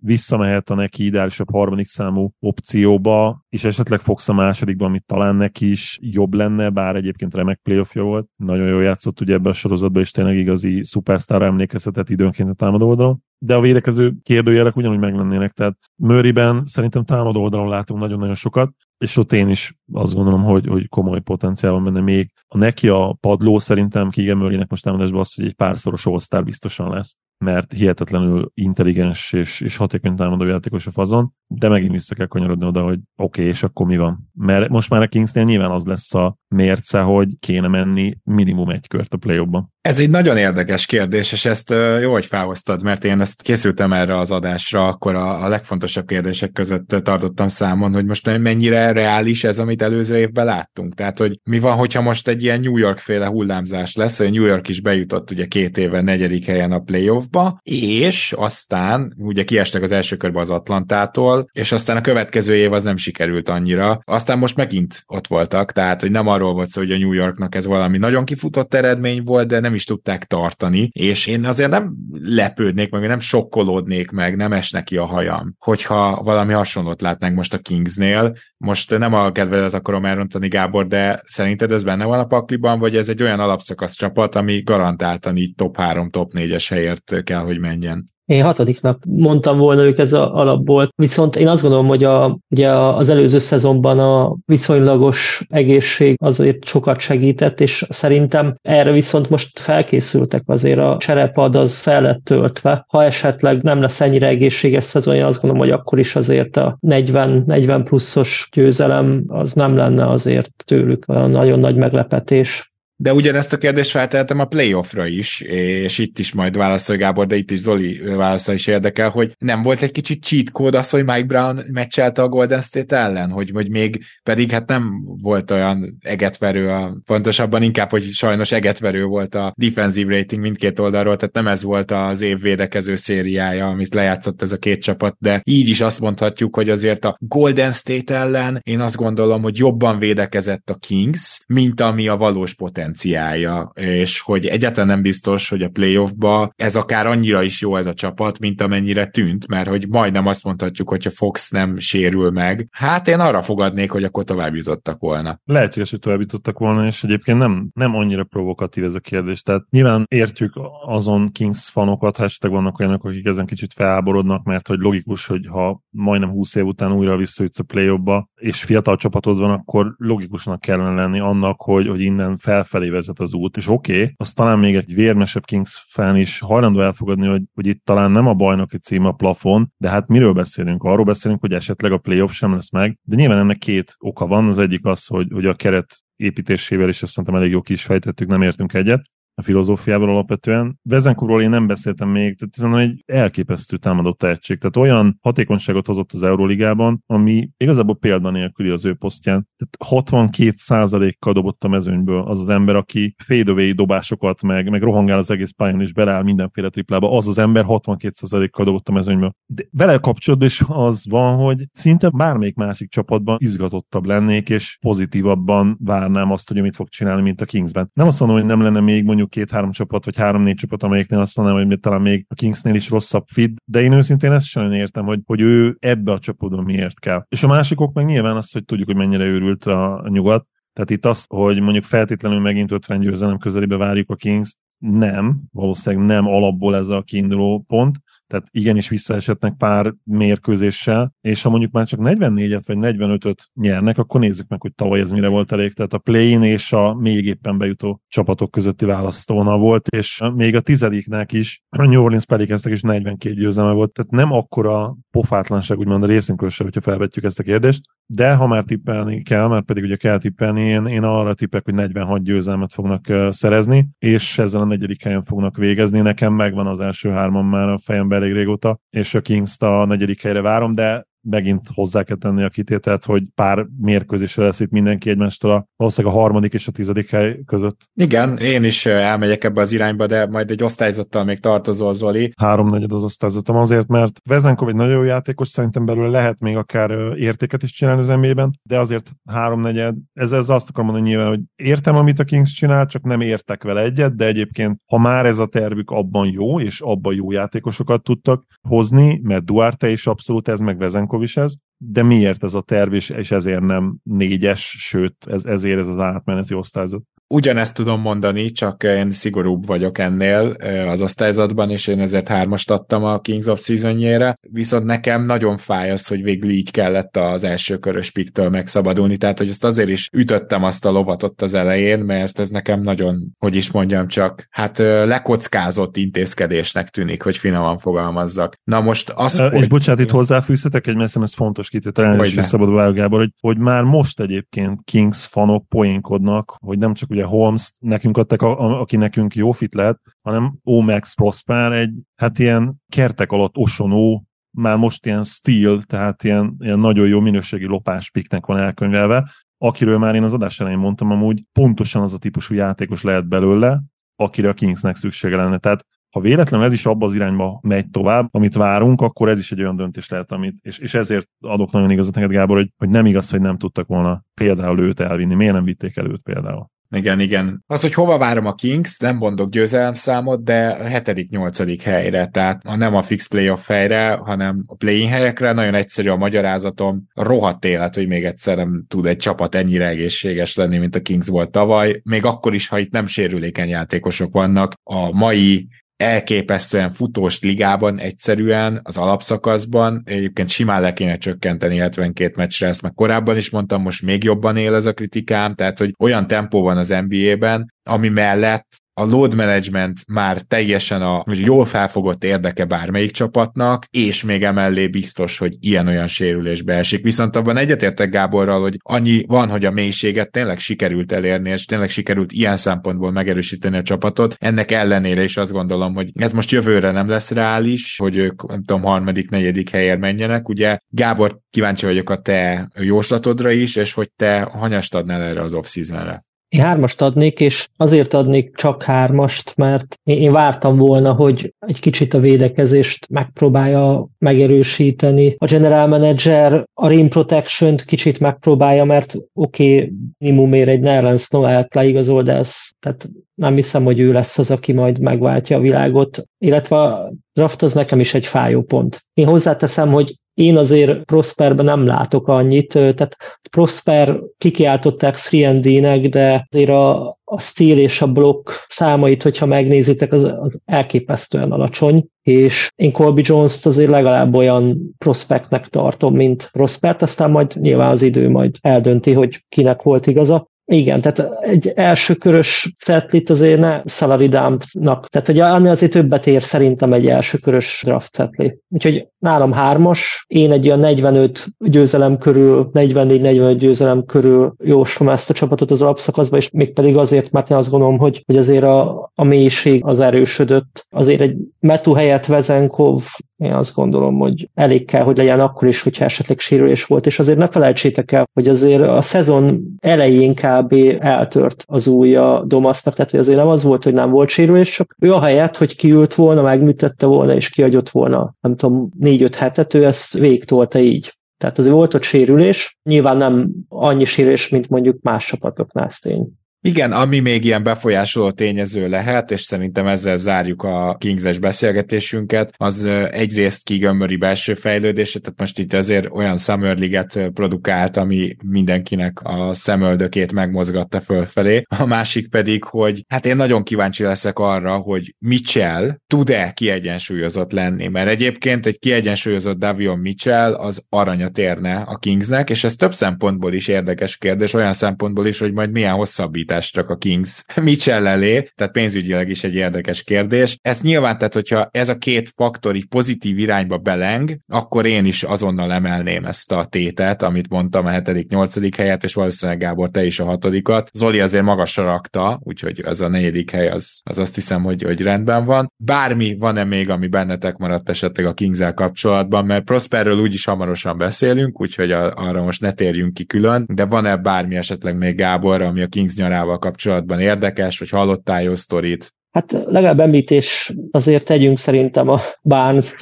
visszamehet a neki ideálisabb harmadik számú opcióba, és esetleg fogsz a másodikba, amit talán neki is jobb lenne, bár egyébként remek playoffja volt. Nagyon jól játszott ugye ebbe a sorozatban, és tényleg igazi szupersztára emlékezhetett időnként a támadó oldalon de a védekező kérdőjelek ugyanúgy meglennének, tehát Murrayben szerintem támadó oldalon látunk nagyon-nagyon sokat, és ott én is azt gondolom, hogy, hogy komoly potenciál van benne még. A neki a padló szerintem Murraynek most támadásban az, hogy egy párszoros all biztosan lesz mert hihetetlenül intelligens és, és hatékony támadó játékos a fazon, de megint vissza kell kanyarodni oda, hogy oké, okay, és akkor mi van? Mert most már a Kingsnél nyilván az lesz a mérce, hogy kéne menni minimum egy kört a play Ez egy nagyon érdekes kérdés, és ezt jó, hogy felhoztad, mert én ezt készültem erre az adásra, akkor a, a legfontosabb kérdések között tartottam számon, hogy most mennyire reális ez, amit előző évben láttunk. Tehát, hogy mi van, hogyha most egy ilyen New York féle hullámzás lesz, hogy New York is bejutott ugye két éve negyedik helyen a playoffba, és aztán ugye kiestek az első körbe az Atlantától, és aztán a következő év az nem sikerült annyira. Aztán most megint ott voltak, tehát, hogy nem arról volt szó, hogy a New Yorknak ez valami nagyon kifutott eredmény volt, de nem is tudták tartani, és én azért nem lepődnék meg, nem sokkolódnék meg, nem esnek ki a hajam, hogyha valami hasonlót látnánk most a Kingsnél. Most nem a kedvedet akarom elrontani, Gábor, de szerinted ez benne van a pakliban, vagy ez egy olyan alapszakasz csapat, ami garantáltan így top 3, top 4-es helyért kell, hogy menjen? Én hatodiknak mondtam volna ők ez a alapból, viszont én azt gondolom, hogy a, ugye az előző szezonban a viszonylagos egészség azért sokat segített, és szerintem erre viszont most felkészültek azért a cserepad az fel lett töltve. Ha esetleg nem lesz ennyire egészséges szezon, én azt gondolom, hogy akkor is azért a 40-40 pluszos győzelem az nem lenne azért tőlük olyan nagyon nagy meglepetés. De ugyanezt a kérdést felteltem a playoffra is, és itt is majd válaszolj Gábor, de itt is Zoli válasza is érdekel, hogy nem volt egy kicsit cheat code az, hogy Mike Brown meccselte a Golden State ellen, hogy, hogy még pedig hát nem volt olyan egetverő, a, pontosabban inkább, hogy sajnos egetverő volt a defensive rating mindkét oldalról, tehát nem ez volt az év védekező szériája, amit lejátszott ez a két csapat, de így is azt mondhatjuk, hogy azért a Golden State ellen én azt gondolom, hogy jobban védekezett a Kings, mint ami a valós potenciája, és hogy egyáltalán nem biztos, hogy a playoffba ez akár annyira is jó ez a csapat, mint amennyire tűnt, mert hogy majdnem azt mondhatjuk, hogyha Fox nem sérül meg. Hát én arra fogadnék, hogy akkor tovább jutottak volna. Lehetséges, hogy tovább jutottak volna, és egyébként nem, nem annyira provokatív ez a kérdés. Tehát nyilván értjük azon Kings fanokat, ha esetleg vannak olyanok, akik ezen kicsit felháborodnak, mert hogy logikus, hogy ha majdnem 20 év után újra visszajutsz a play és fiatal csapatod van, akkor logikusnak kellene lenni annak, hogy, hogy innen felfelé vezet az út. És oké, okay, azt talán még egy vérmesebb Kings fan is hajlandó elfogadni, hogy, hogy itt talán nem a bajnoki cím a plafon, de hát miről beszélünk? Arról beszélünk, hogy esetleg a playoff sem lesz meg, de nyilván ennek két oka van. Az egyik az, hogy, hogy a keret építésével, és ezt szerintem elég jó ki is fejtettük, nem értünk egyet a filozófiával alapvetően. Vezenkurról én nem beszéltem még, tehát ez egy elképesztő támadó tehetség. Tehát olyan hatékonyságot hozott az Euróligában, ami igazából példanélküli az ő posztján. Tehát 62%-kal dobott a mezőnyből az az ember, aki fadeaway dobásokat, meg, meg rohangál az egész pályán, és beleáll mindenféle triplába. Az az ember 62%-kal dobott a mezőnyből. De vele kapcsolatban is az van, hogy szinte bármelyik másik csapatban izgatottabb lennék, és pozitívabban várnám azt, hogy mit fog csinálni, mint a Kingsben. Nem azt mondom, hogy nem lenne még mondjuk két-három csapat, vagy három-négy csapat, amelyiknél azt mondanám, hogy talán még a Kingsnél is rosszabb fit, de én őszintén ezt sem értem, hogy, hogy ő ebbe a csapatban miért kell. És a másikok meg nyilván az, hogy tudjuk, hogy mennyire őrült a, a nyugat, tehát itt az, hogy mondjuk feltétlenül megint 50 győzelem közelébe várjuk a Kings, nem, valószínűleg nem alapból ez a kiinduló pont, tehát igenis visszaesetnek pár mérkőzéssel, és ha mondjuk már csak 44-et vagy 45-öt nyernek, akkor nézzük meg, hogy tavaly ez mire volt elég. Tehát a play-in és a még éppen bejutó csapatok közötti választóna volt, és még a tizediknek is, a New Orleans Pelicansnek is 42 győzelme volt, tehát nem akkora pofátlanság, úgymond a részünkről se, hogyha felvetjük ezt a kérdést, de ha már tippelni kell, mert pedig ugye kell tippelni, én, én arra tippek, hogy 46 győzelmet fognak szerezni, és ezzel a negyedik helyen fognak végezni. Nekem megvan az első hárman már a fejemben elég régóta, és a Kings-t a negyedik helyre várom, de megint hozzá kell tenni a kitételt, hogy pár mérkőzésre lesz itt mindenki egymástól a, valószínűleg a harmadik és a tizedik hely között. Igen, én is elmegyek ebbe az irányba, de majd egy osztályzattal még tartozol, Zoli. Háromnegyed az osztályzatom azért, mert Vezenkov egy nagyon jó játékos, szerintem belőle lehet még akár értéket is csinálni az nba de azért háromnegyed, ez, ez azt akarom mondani nyilván, hogy értem, amit a Kings csinál, csak nem értek vele egyet, de egyébként, ha már ez a tervük abban jó, és abban jó játékosokat tudtak hozni, mert Duarte is abszolút ez, meg Vezenkov Markov is ez, de miért ez a terv, és, és ezért nem négyes, sőt, ez, ezért ez az átmeneti osztályzat? Ugyanezt tudom mondani, csak én szigorúbb vagyok ennél az osztályzatban, és én ezért hármast adtam a Kings of season viszont nekem nagyon fáj az, hogy végül így kellett az első körös piktől megszabadulni, tehát hogy ezt azért is ütöttem azt a lovat ott az elején, mert ez nekem nagyon, hogy is mondjam csak, hát lekockázott intézkedésnek tűnik, hogy finoman fogalmazzak. Na most az, És hogy... bocsánat, itt hozzáfűzhetek egy messze, ez fontos kitételni, és szabadul Gábor, hogy, hogy már most egyébként Kings fanok poénkodnak, hogy nem csak ugye Holmes nekünk adtak, a, a, aki nekünk jó fit lehet, hanem Omax Prosper egy, hát ilyen kertek alatt osonó, már most ilyen steel, tehát ilyen, ilyen nagyon jó minőségi lopás piknek van elkönyvelve, akiről már én az adás elején mondtam, amúgy pontosan az a típusú játékos lehet belőle, akire a Kingsnek szüksége lenne. Tehát ha véletlenül ez is abba az irányba megy tovább, amit várunk, akkor ez is egy olyan döntés lehet, amit, és, és ezért adok nagyon igazat neked, Gábor, hogy, hogy nem igaz, hogy nem tudtak volna például őt elvinni. Miért nem vitték el őt például? Igen, igen. Az, hogy hova várom a Kings, nem mondok győzelemszámot, de a hetedik, nyolcadik helyre, tehát nem a fix playoff helyre, hanem a play helyekre, nagyon egyszerű a magyarázatom, rohadt élet, hogy még egyszer nem tud egy csapat ennyire egészséges lenni, mint a Kings volt tavaly, még akkor is, ha itt nem sérülékeny játékosok vannak, a mai elképesztően futós ligában egyszerűen az alapszakaszban, egyébként simán le kéne csökkenteni 72 meccsre, ezt meg korábban is mondtam, most még jobban él ez a kritikám, tehát hogy olyan tempó van az NBA-ben, ami mellett a load management már teljesen a hogy jól felfogott érdeke bármelyik csapatnak, és még emellé biztos, hogy ilyen-olyan sérülésbe esik. Viszont abban egyetértek Gáborral, hogy annyi van, hogy a mélységet tényleg sikerült elérni, és tényleg sikerült ilyen szempontból megerősíteni a csapatot. Ennek ellenére is azt gondolom, hogy ez most jövőre nem lesz reális, hogy ők, nem tudom, harmadik, negyedik helyért menjenek. Ugye Gábor, kíváncsi vagyok a te jóslatodra is, és hogy te hanyast adnál erre az off-seasonre. Én hármast adnék, és azért adnék csak hármast, mert én vártam volna, hogy egy kicsit a védekezést megpróbálja megerősíteni. A general manager a rim protection kicsit megpróbálja, mert oké, okay, minimumért egy Nerlens Noel-t leigazol, de ez, tehát nem hiszem, hogy ő lesz az, aki majd megváltja a világot. Illetve a draft az nekem is egy fájó pont. Én hozzáteszem, hogy én azért Prosperben nem látok annyit, tehát Prosper kikiáltották 3 nek de azért a, a steel és a blokk számait, hogyha megnézitek, az, az elképesztően alacsony, és én Colby Jones-t azért legalább olyan prospektnek tartom, mint Prospert, aztán majd nyilván az idő majd eldönti, hogy kinek volt igaza. Igen, tehát egy első körös setlit azért ne salary dumpnak, tehát hogy ami azért többet ér szerintem egy első körös draft setli. Úgyhogy nálam hármas, én egy olyan 45 győzelem körül, 44-45 győzelem körül jóslom ezt a csapatot az alapszakaszba, és még pedig azért, mert én azt gondolom, hogy, hogy azért a, a mélység az erősödött. Azért egy Metu helyett Vezenkov, én azt gondolom, hogy elég kell, hogy legyen akkor is, hogyha esetleg sérülés volt, és azért ne felejtsétek el, hogy azért a szezon elején kb. eltört az újja Domasznak, tehát hogy azért nem az volt, hogy nem volt sérülés, csak ő a helyett, hogy kiült volna, megműtette volna, és kiagyott volna, nem tudom, négy-öt hetet, ő ezt végtolta így. Tehát azért volt ott sérülés, nyilván nem annyi sérülés, mint mondjuk más csapatoknál, ez tény. Igen, ami még ilyen befolyásoló tényező lehet, és szerintem ezzel zárjuk a Kingses beszélgetésünket, az egyrészt kigömöri belső fejlődése, tehát most itt azért olyan Summer League-et produkált, ami mindenkinek a szemöldökét megmozgatta fölfelé. A másik pedig, hogy hát én nagyon kíváncsi leszek arra, hogy Mitchell tud-e kiegyensúlyozott lenni, mert egyébként egy kiegyensúlyozott Davion Mitchell az aranyat érne a Kingsnek, és ez több szempontból is érdekes kérdés, olyan szempontból is, hogy majd milyen hosszabbít prioritást rak a Kings Mitchell elé, tehát pénzügyileg is egy érdekes kérdés. Ez nyilván, tehát hogyha ez a két faktor így pozitív irányba beleng, akkor én is azonnal emelném ezt a tétet, amit mondtam a hetedik, nyolcadik helyet, és valószínűleg Gábor, te is a hatodikat. Zoli azért magasra rakta, úgyhogy ez a negyedik hely az, az azt hiszem, hogy, hogy rendben van. Bármi van-e még, ami bennetek maradt esetleg a kings kapcsolatban, mert Prosperről úgyis hamarosan beszélünk, úgyhogy a, arra most ne térjünk ki külön, de van-e bármi esetleg még Gábor, ami a Kings nyará Barcelonával kapcsolatban érdekes, vagy hallottál jó sztorit? Hát legalább említés azért tegyünk szerintem a Barnes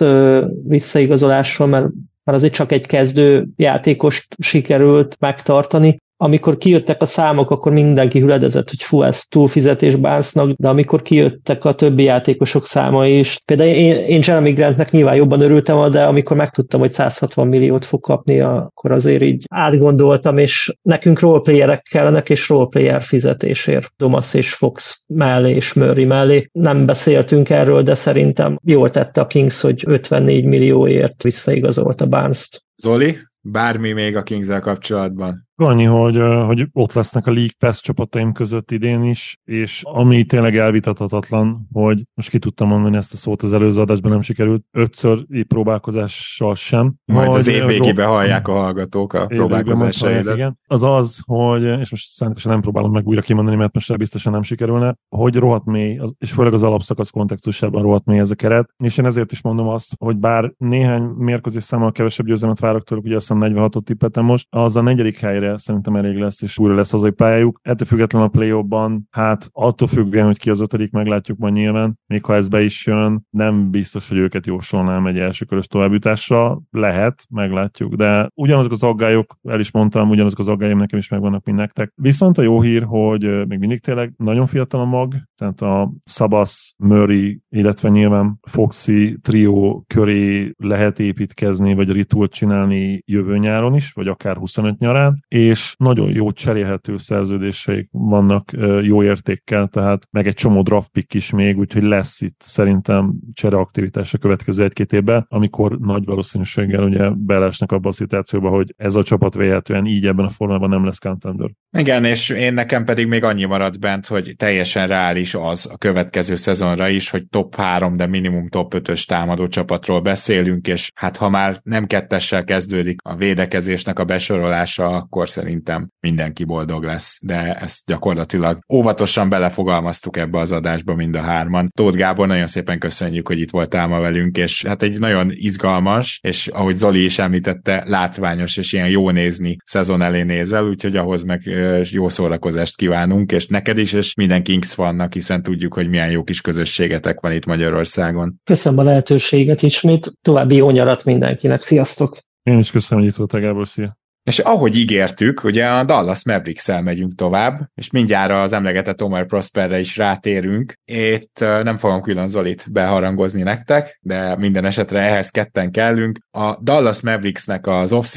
visszaigazolásról, mert mert azért csak egy kezdő játékost sikerült megtartani amikor kijöttek a számok, akkor mindenki hüledezett, hogy fú, ez túlfizetés bánsznak, de amikor kijöttek a többi játékosok száma is, például én, én Jeremy Grantnek nyilván jobban örültem, de amikor megtudtam, hogy 160 milliót fog kapni, akkor azért így átgondoltam, és nekünk roleplayerek kellenek, és roleplayer fizetésért Domas és Fox mellé és Murray mellé. Nem beszéltünk erről, de szerintem jól tette a Kings, hogy 54 millióért visszaigazolta Barnes-t. Zoli, bármi még a kings kapcsolatban? Annyi, hogy, hogy ott lesznek a League Pass csapataim között idén is, és ami tényleg elvitathatatlan, hogy most ki tudtam mondani ezt a szót az előző adásban, nem sikerült ötször próbálkozással sem. Majd az év végében hallják a hallgatók a próbálkozásaidat. Az az, hogy, és most szándékosan nem próbálom meg újra kimondani, mert most biztosan nem sikerülne, hogy rohadt mély, és főleg az alapszakasz kontextusában rohadt mély ez a keret, és én ezért is mondom azt, hogy bár néhány mérkőzés számmal kevesebb győzelmet várok tőlük, ugye azt hiszem 46-ot tippeltem most, az a negyedik helyre helyre szerintem elég lesz, és újra lesz hazai pályájuk. Ettől függetlenül a play ban hát attól függően, hogy ki az ötödik, meglátjuk majd nyilván, még ha ez be is jön, nem biztos, hogy őket jósolnám egy első körös továbbjutásra. Lehet, meglátjuk, de ugyanazok az aggályok, el is mondtam, ugyanazok az aggályok nekem is megvannak, mint nektek. Viszont a jó hír, hogy még mindig tényleg nagyon fiatal a mag, tehát a Szabasz, Murray, illetve nyilván Foxy trió köré lehet építkezni, vagy ritualt csinálni jövő nyáron is, vagy akár 25 nyarán, és nagyon jó cserélhető szerződéseik vannak jó értékkel, tehát meg egy csomó draft pick is még, úgyhogy lesz itt szerintem csereaktivitás a következő egy-két évben, amikor nagy valószínűséggel ugye belesnek abba a szituációba, hogy ez a csapat véletlenül így ebben a formában nem lesz contender. Igen, és én nekem pedig még annyi maradt bent, hogy teljesen reális az a következő szezonra is, hogy top 3, de minimum top 5-ös támadó csapatról beszélünk, és hát ha már nem kettessel kezdődik a védekezésnek a besorolása, akkor szerintem mindenki boldog lesz. De ezt gyakorlatilag óvatosan belefogalmaztuk ebbe az adásba mind a hárman. Tóth Gábor, nagyon szépen köszönjük, hogy itt voltál ma velünk, és hát egy nagyon izgalmas, és ahogy Zoli is említette, látványos és ilyen jó nézni szezon elé nézel, úgyhogy ahhoz meg jó szórakozást kívánunk, és neked is, és minden Kings vannak, hiszen tudjuk, hogy milyen jó kis közösségetek van itt Magyarországon. Köszönöm a lehetőséget ismét, további jó nyarat mindenkinek, sziasztok! Én is köszönöm, hogy itt voltál, Gábor, szia! És ahogy ígértük, ugye a Dallas mavericks megyünk tovább, és mindjárt az emlegetett Omar Prosperre is rátérünk. Itt nem fogom külön Zolit beharangozni nektek, de minden esetre ehhez ketten kellünk. A Dallas Mavericksnek az off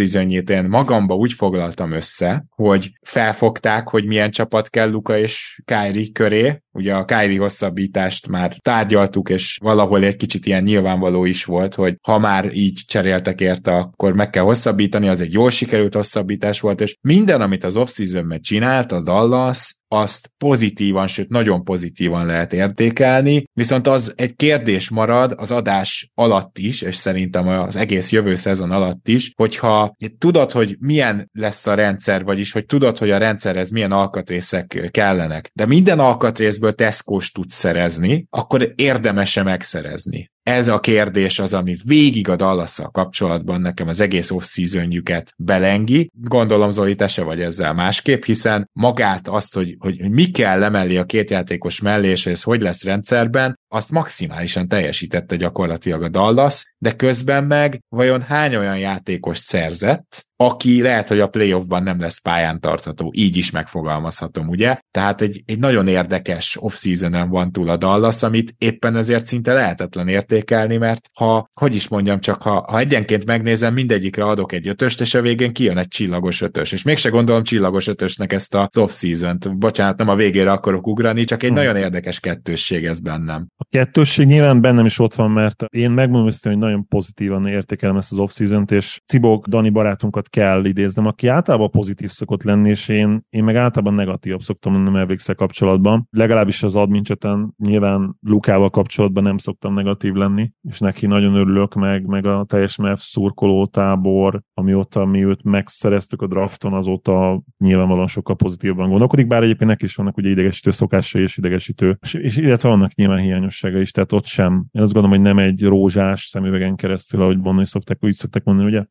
én magamba úgy foglaltam össze, hogy felfogták, hogy milyen csapat kell Luka és Kyrie köré, Ugye a Kyrie hosszabbítást már tárgyaltuk, és valahol egy kicsit ilyen nyilvánvaló is volt, hogy ha már így cseréltek érte, akkor meg kell hosszabbítani, az egy jól sikerült hosszabbítás volt, és minden, amit az off-seasonben csinált a Dallas, azt pozitívan, sőt nagyon pozitívan lehet értékelni, viszont az egy kérdés marad az adás alatt is, és szerintem az egész jövő szezon alatt is, hogyha tudod, hogy milyen lesz a rendszer, vagyis hogy tudod, hogy a rendszerhez milyen alkatrészek kellenek, de minden alkatrészből Tesco-s tudsz szerezni, akkor érdemese megszerezni ez a kérdés az, ami végig a dallas kapcsolatban nekem az egész off season belengi. Gondolom, Zoli, te se vagy ezzel másképp, hiszen magát azt, hogy, hogy, hogy mi kell lemelni a két játékos mellé, és ez hogy lesz rendszerben, azt maximálisan teljesítette gyakorlatilag a Dallas, de közben meg vajon hány olyan játékost szerzett, aki lehet, hogy a playoffban nem lesz pályán tartható, így is megfogalmazhatom, ugye? Tehát egy, egy nagyon érdekes off van túl a Dallas, amit éppen ezért szinte lehetetlen értékelni, mert ha, hogy is mondjam, csak ha, ha egyenként megnézem, mindegyikre adok egy ötöst, és a végén kijön egy csillagos ötös, és mégse gondolom csillagos ötösnek ezt a off season-t. Bocsánat, nem a végére akarok ugrani, csak egy hmm. nagyon érdekes kettősség ez bennem. A kettősség nyilván bennem is ott van, mert én megmondom hogy nagyon pozitívan értékelem ezt az off és Cibok, Dani barátunkat kell idéznem, aki általában pozitív szokott lenni, és én, én meg általában negatív szoktam lenni mavericks kapcsolatban. Legalábbis az admin cseten nyilván Lukával kapcsolatban nem szoktam negatív lenni, és neki nagyon örülök, meg, meg a teljes MEF szurkoló tábor, amióta mi őt megszereztük a drafton, azóta nyilvánvalóan sokkal pozitívban gondolkodik, bár egyébként neki is vannak ugye idegesítő szokásai és idegesítő, és, és illetve vannak nyilván hiányossága is, tehát ott sem. Én azt gondolom, hogy nem egy rózsás szemüvegen keresztül, ahogy mondani szokták, úgy szokták mondani, ugye,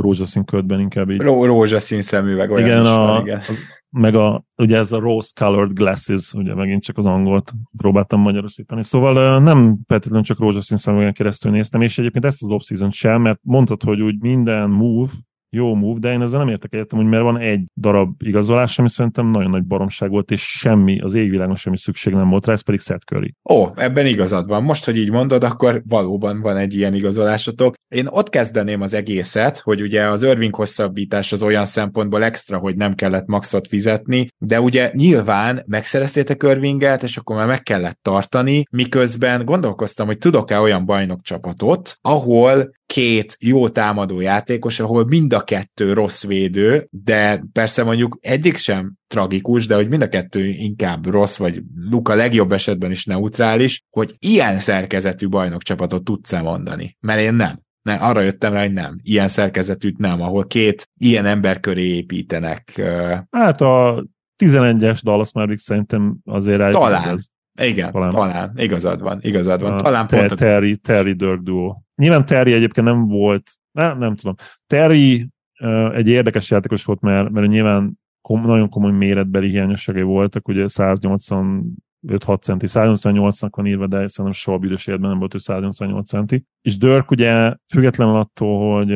rózsaszín ködben inkább így. Ró- rózsaszín szemüveg, olyan igen, is a, van, igen. Az, meg a, ugye ez a rose-colored glasses, ugye megint csak az angolt próbáltam magyarosítani. Szóval nem feltétlenül csak rózsaszín szemüvegen keresztül néztem, és egyébként ezt az off-season sem, mert mondtad, hogy úgy minden move, jó move, de én ezzel nem értek egyetem, hogy mert van egy darab igazolás, ami szerintem nagyon nagy baromság volt, és semmi, az égvilágon semmi szükség nem volt rá, ez pedig Seth Curry. Ó, ebben igazad van. Most, hogy így mondod, akkor valóban van egy ilyen igazolásotok. Én ott kezdeném az egészet, hogy ugye az Irving hosszabbítás az olyan szempontból extra, hogy nem kellett maxot fizetni, de ugye nyilván megszereztétek Irvinget, és akkor már meg kellett tartani, miközben gondolkoztam, hogy tudok-e olyan bajnok csapatot, ahol két jó támadó játékos, ahol mind a kettő rossz védő, de persze mondjuk egyik sem tragikus, de hogy mind a kettő inkább rossz, vagy Luka legjobb esetben is neutrális, hogy ilyen szerkezetű bajnokcsapatot tudsz-e mondani? Mert én nem. Ne, arra jöttem rá, hogy nem. Ilyen szerkezetűt nem, ahol két ilyen ember köré építenek. Hát a 11-es Dallas Mavericks szerintem azért Talán. Ez. Igen, talán. talán. Igazad van, igazad van. Talán pont a... Terry, Terry Dirk duo. Nyilván Terry egyébként nem volt, nem, nem tudom. Terry uh, egy érdekes játékos volt, mert, mert nyilván kom, nagyon komoly méretbeli hiányosságai voltak, ugye 180 5-6 centi, 188-nak van írva, de szerintem soha büdös életben nem volt ő 188 centi. És Dörk ugye függetlenül attól, hogy,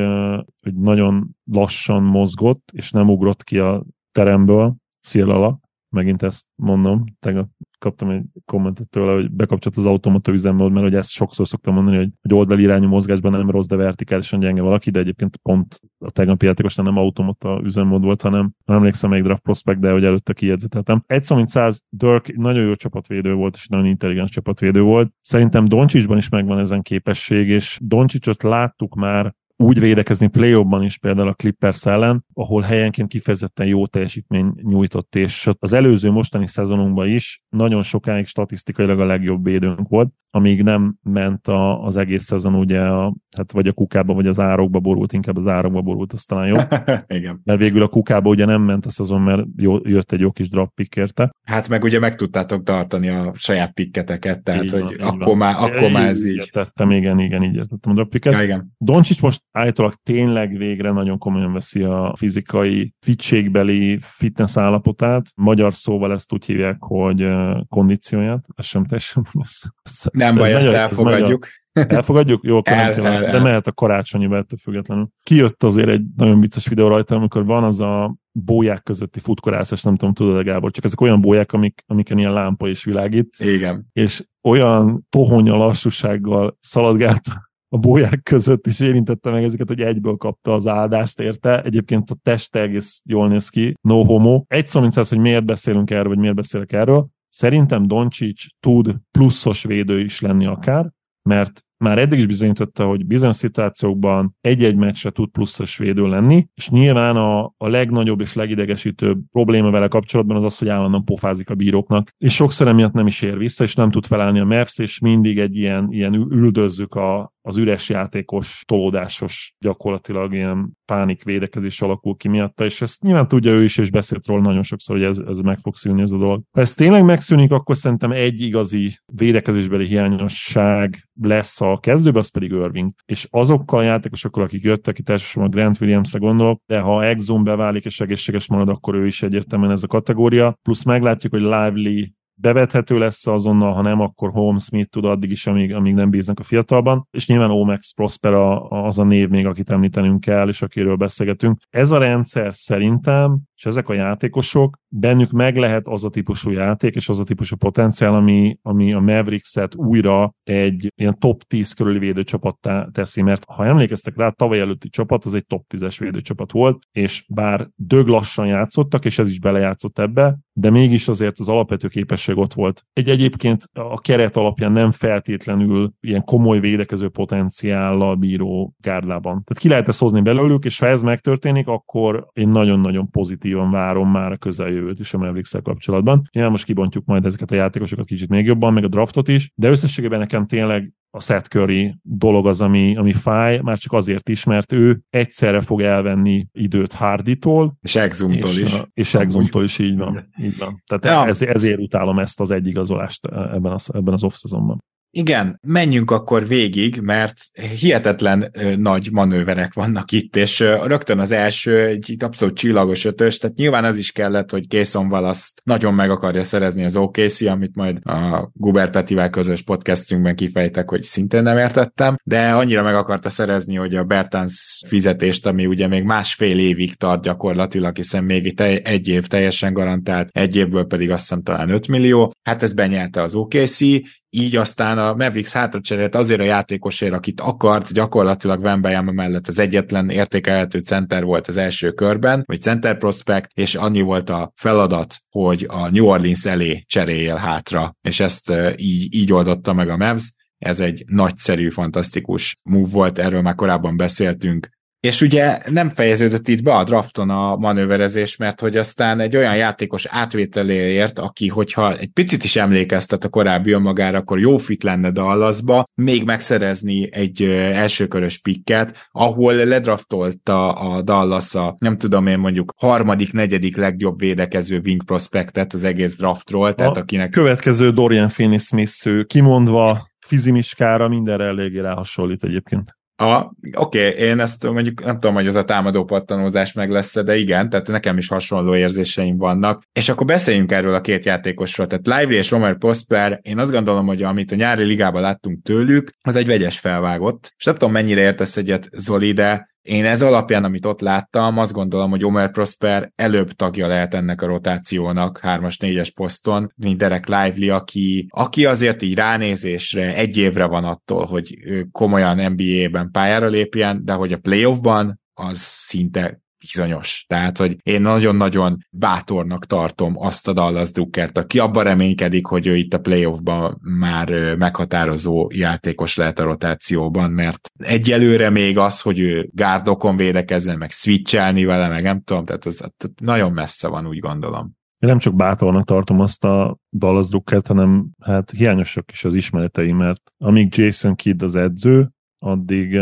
hogy nagyon lassan mozgott, és nem ugrott ki a teremből, szél alatt, megint ezt mondom, tegnap kaptam egy kommentet tőle, hogy bekapcsolt az automata üzemmód, mert hogy ezt sokszor szoktam mondani, hogy, hogy oldalirányú mozgásban nem rossz, de vertikálisan gyenge valaki, de egyébként pont a tegnapi játékos nem automata üzemmód volt, hanem nem emlékszem még draft prospect, de hogy előtte kijegyzeteltem. Egy szó, mint száz, Dirk nagyon jó csapatvédő volt, és nagyon intelligens csapatvédő volt. Szerintem Doncsicsban is megvan ezen képesség, és Doncsicsot láttuk már úgy védekezni play is például a Clippers ellen, ahol helyenként kifejezetten jó teljesítmény nyújtott, és az előző mostani szezonunkban is nagyon sokáig statisztikailag a legjobb védőnk volt, amíg nem ment a, az egész szezon ugye a, hát vagy a kukába, vagy az árokba borult, inkább az árokba borult, az talán jó. Igen. Mert végül a kukába ugye nem ment a szezon, mert jó, jött egy jó kis drop pick érte. Hát meg ugye meg tudtátok tartani a saját pikketeket, tehát Így hogy van, akkor már, akkor már ez így. Értettem, igen, igen, így értettem a drop picket. Ja, igen. Doncsics most állítólag tényleg végre nagyon komolyan veszi a fizikai fitségbeli fitness állapotát. Magyar szóval ezt úgy hívják, hogy kondícióját. Ez sem teljesen ez- Nem ez baj, ezt ez elfogadjuk. nagyon- Elfogadjuk? Jó, El, kell, el, de el. mehet a karácsonyi ettől függetlenül. Kijött azért egy nagyon vicces videó rajta, amikor van az a bóják közötti futkorászás, nem tudom, tudod Gábor, csak ezek olyan bóják, amik, amiken ilyen lámpa is világít, Igen. és olyan tohonya lassúsággal szaladgált a bóják között, és érintette meg ezeket, hogy egyből kapta az áldást érte. Egyébként a teste egész jól néz ki, no homo. Egy szó, mint száz, hogy miért beszélünk erről, vagy miért beszélek erről. Szerintem Doncsics tud pluszos védő is lenni akár, mert már eddig is bizonyította, hogy bizonyos szituációkban egy-egy meccsre tud pluszos védő lenni, és nyilván a, a legnagyobb és legidegesítőbb probléma vele kapcsolatban az az, hogy állandóan pofázik a bíróknak, és sokszor emiatt nem is ér vissza, és nem tud felállni a Mavs, és mindig egy ilyen, ilyen üldözzük a, az üres játékos, tolódásos, gyakorlatilag ilyen pánik védekezés alakul ki miatta, és ezt nyilván tudja ő is, és beszélt róla nagyon sokszor, hogy ez, ez meg fog szűnni ez a dolog. Ha ez tényleg megszűnik, akkor szerintem egy igazi védekezésbeli hiányosság lesz a kezdőben, az pedig Irving. És azokkal a játékosokkal, akik jöttek, itt elsősorban Grant Williamsre gondolok, de ha Exum beválik és egészséges marad, akkor ő is egyértelműen ez a kategória. Plusz meglátjuk, hogy Lively bevethető lesz azonnal, ha nem, akkor Holmes Smith tud addig is, amíg, amíg nem bíznak a fiatalban, és nyilván Omex Prosper a, az a név még, akit említenünk kell, és akiről beszélgetünk. Ez a rendszer szerintem, és ezek a játékosok, bennük meg lehet az a típusú játék, és az a típusú potenciál, ami, ami a Mavericks-et újra egy ilyen top 10 körüli védőcsapattá teszi, mert ha emlékeztek rá, tavaly előtti csapat az egy top 10-es védőcsapat volt, és bár dög lassan játszottak, és ez is belejátszott ebbe, de mégis azért az alapvető képesség ott volt. Egy egyébként a keret alapján nem feltétlenül ilyen komoly védekező potenciállal bíró gárdában. Tehát ki lehet ezt hozni belőlük, és ha ez megtörténik, akkor én nagyon-nagyon pozitívan várom már a közeljövőt is a mavericks kapcsolatban. Ja, most kibontjuk majd ezeket a játékosokat kicsit még jobban, meg a draftot is, de összességében nekem tényleg a Seth Curry dolog az, ami, ami fáj, már csak azért is, mert ő egyszerre fog elvenni időt Harditól, És Exumtól is. És Exumtól is így van. Így van. Tehát Ja. ez, ezért utálom ezt az egyigazolást ebben az, ebben az off-szezonban. Igen, menjünk akkor végig, mert hihetetlen nagy manőverek vannak itt, és rögtön az első egy abszolút csillagos ötös, tehát nyilván az is kellett, hogy Készon Valaszt nagyon meg akarja szerezni az OKC, amit majd a Guber Petivel közös podcastünkben kifejtek, hogy szintén nem értettem, de annyira meg akarta szerezni, hogy a Bertans fizetést, ami ugye még másfél évig tart gyakorlatilag, hiszen még itt egy év teljesen garantált, egy évből pedig azt hiszem talán 5 millió, hát ez benyelte az OKC, így aztán a Mavericks hátra cserélt azért a játékosért, akit akart, gyakorlatilag Wembanyama mellett az egyetlen értékelhető center volt az első körben, vagy center prospect, és annyi volt a feladat, hogy a New Orleans elé cseréljél hátra, és ezt így, így oldotta meg a Mavs. Ez egy nagyszerű, fantasztikus move volt, erről már korábban beszéltünk, és ugye nem fejeződött itt be a drafton a manőverezés, mert hogy aztán egy olyan játékos átvételéért, aki, hogyha egy picit is emlékeztet a korábbi önmagára, akkor jó fit lenne Dallasba, még megszerezni egy elsőkörös pikket, ahol ledraftolta a Dallas a, nem tudom én mondjuk, harmadik, negyedik legjobb védekező wing prospektet az egész draftról, tehát A akinek Következő Dorian Finney-Smith kimondva fizimiskára mindenre eléggé ráhasonlít egyébként. A, oké, én ezt mondjuk nem tudom, hogy az a támadó pattanózás meg lesz de igen, tehát nekem is hasonló érzéseim vannak. És akkor beszéljünk erről a két játékosról. Tehát Lively és Omer Prosper, én azt gondolom, hogy amit a nyári ligában láttunk tőlük, az egy vegyes felvágott. És nem tudom, mennyire értesz egyet, Zoli, de Én ez alapján, amit ott láttam, azt gondolom, hogy Omer Prosper előbb tagja lehet ennek a rotációnak 3-as, 4-es poszton, mint Derek Lively, aki, aki azért így ránézésre egy évre van attól, hogy komolyan NBA-ben pályára lépjen, de hogy a playoffban az szinte bizonyos. Tehát, hogy én nagyon-nagyon bátornak tartom azt a Dallas Duckert, aki abban reménykedik, hogy ő itt a playoffban már meghatározó játékos lehet a rotációban, mert egyelőre még az, hogy ő gárdokon védekezzen, meg switchelni vele, meg nem tudom, tehát az nagyon messze van, úgy gondolom. Én nem csak bátornak tartom azt a Dallas Duckert, hanem hát hiányosak is az ismeretei, mert amíg Jason Kidd az edző, addig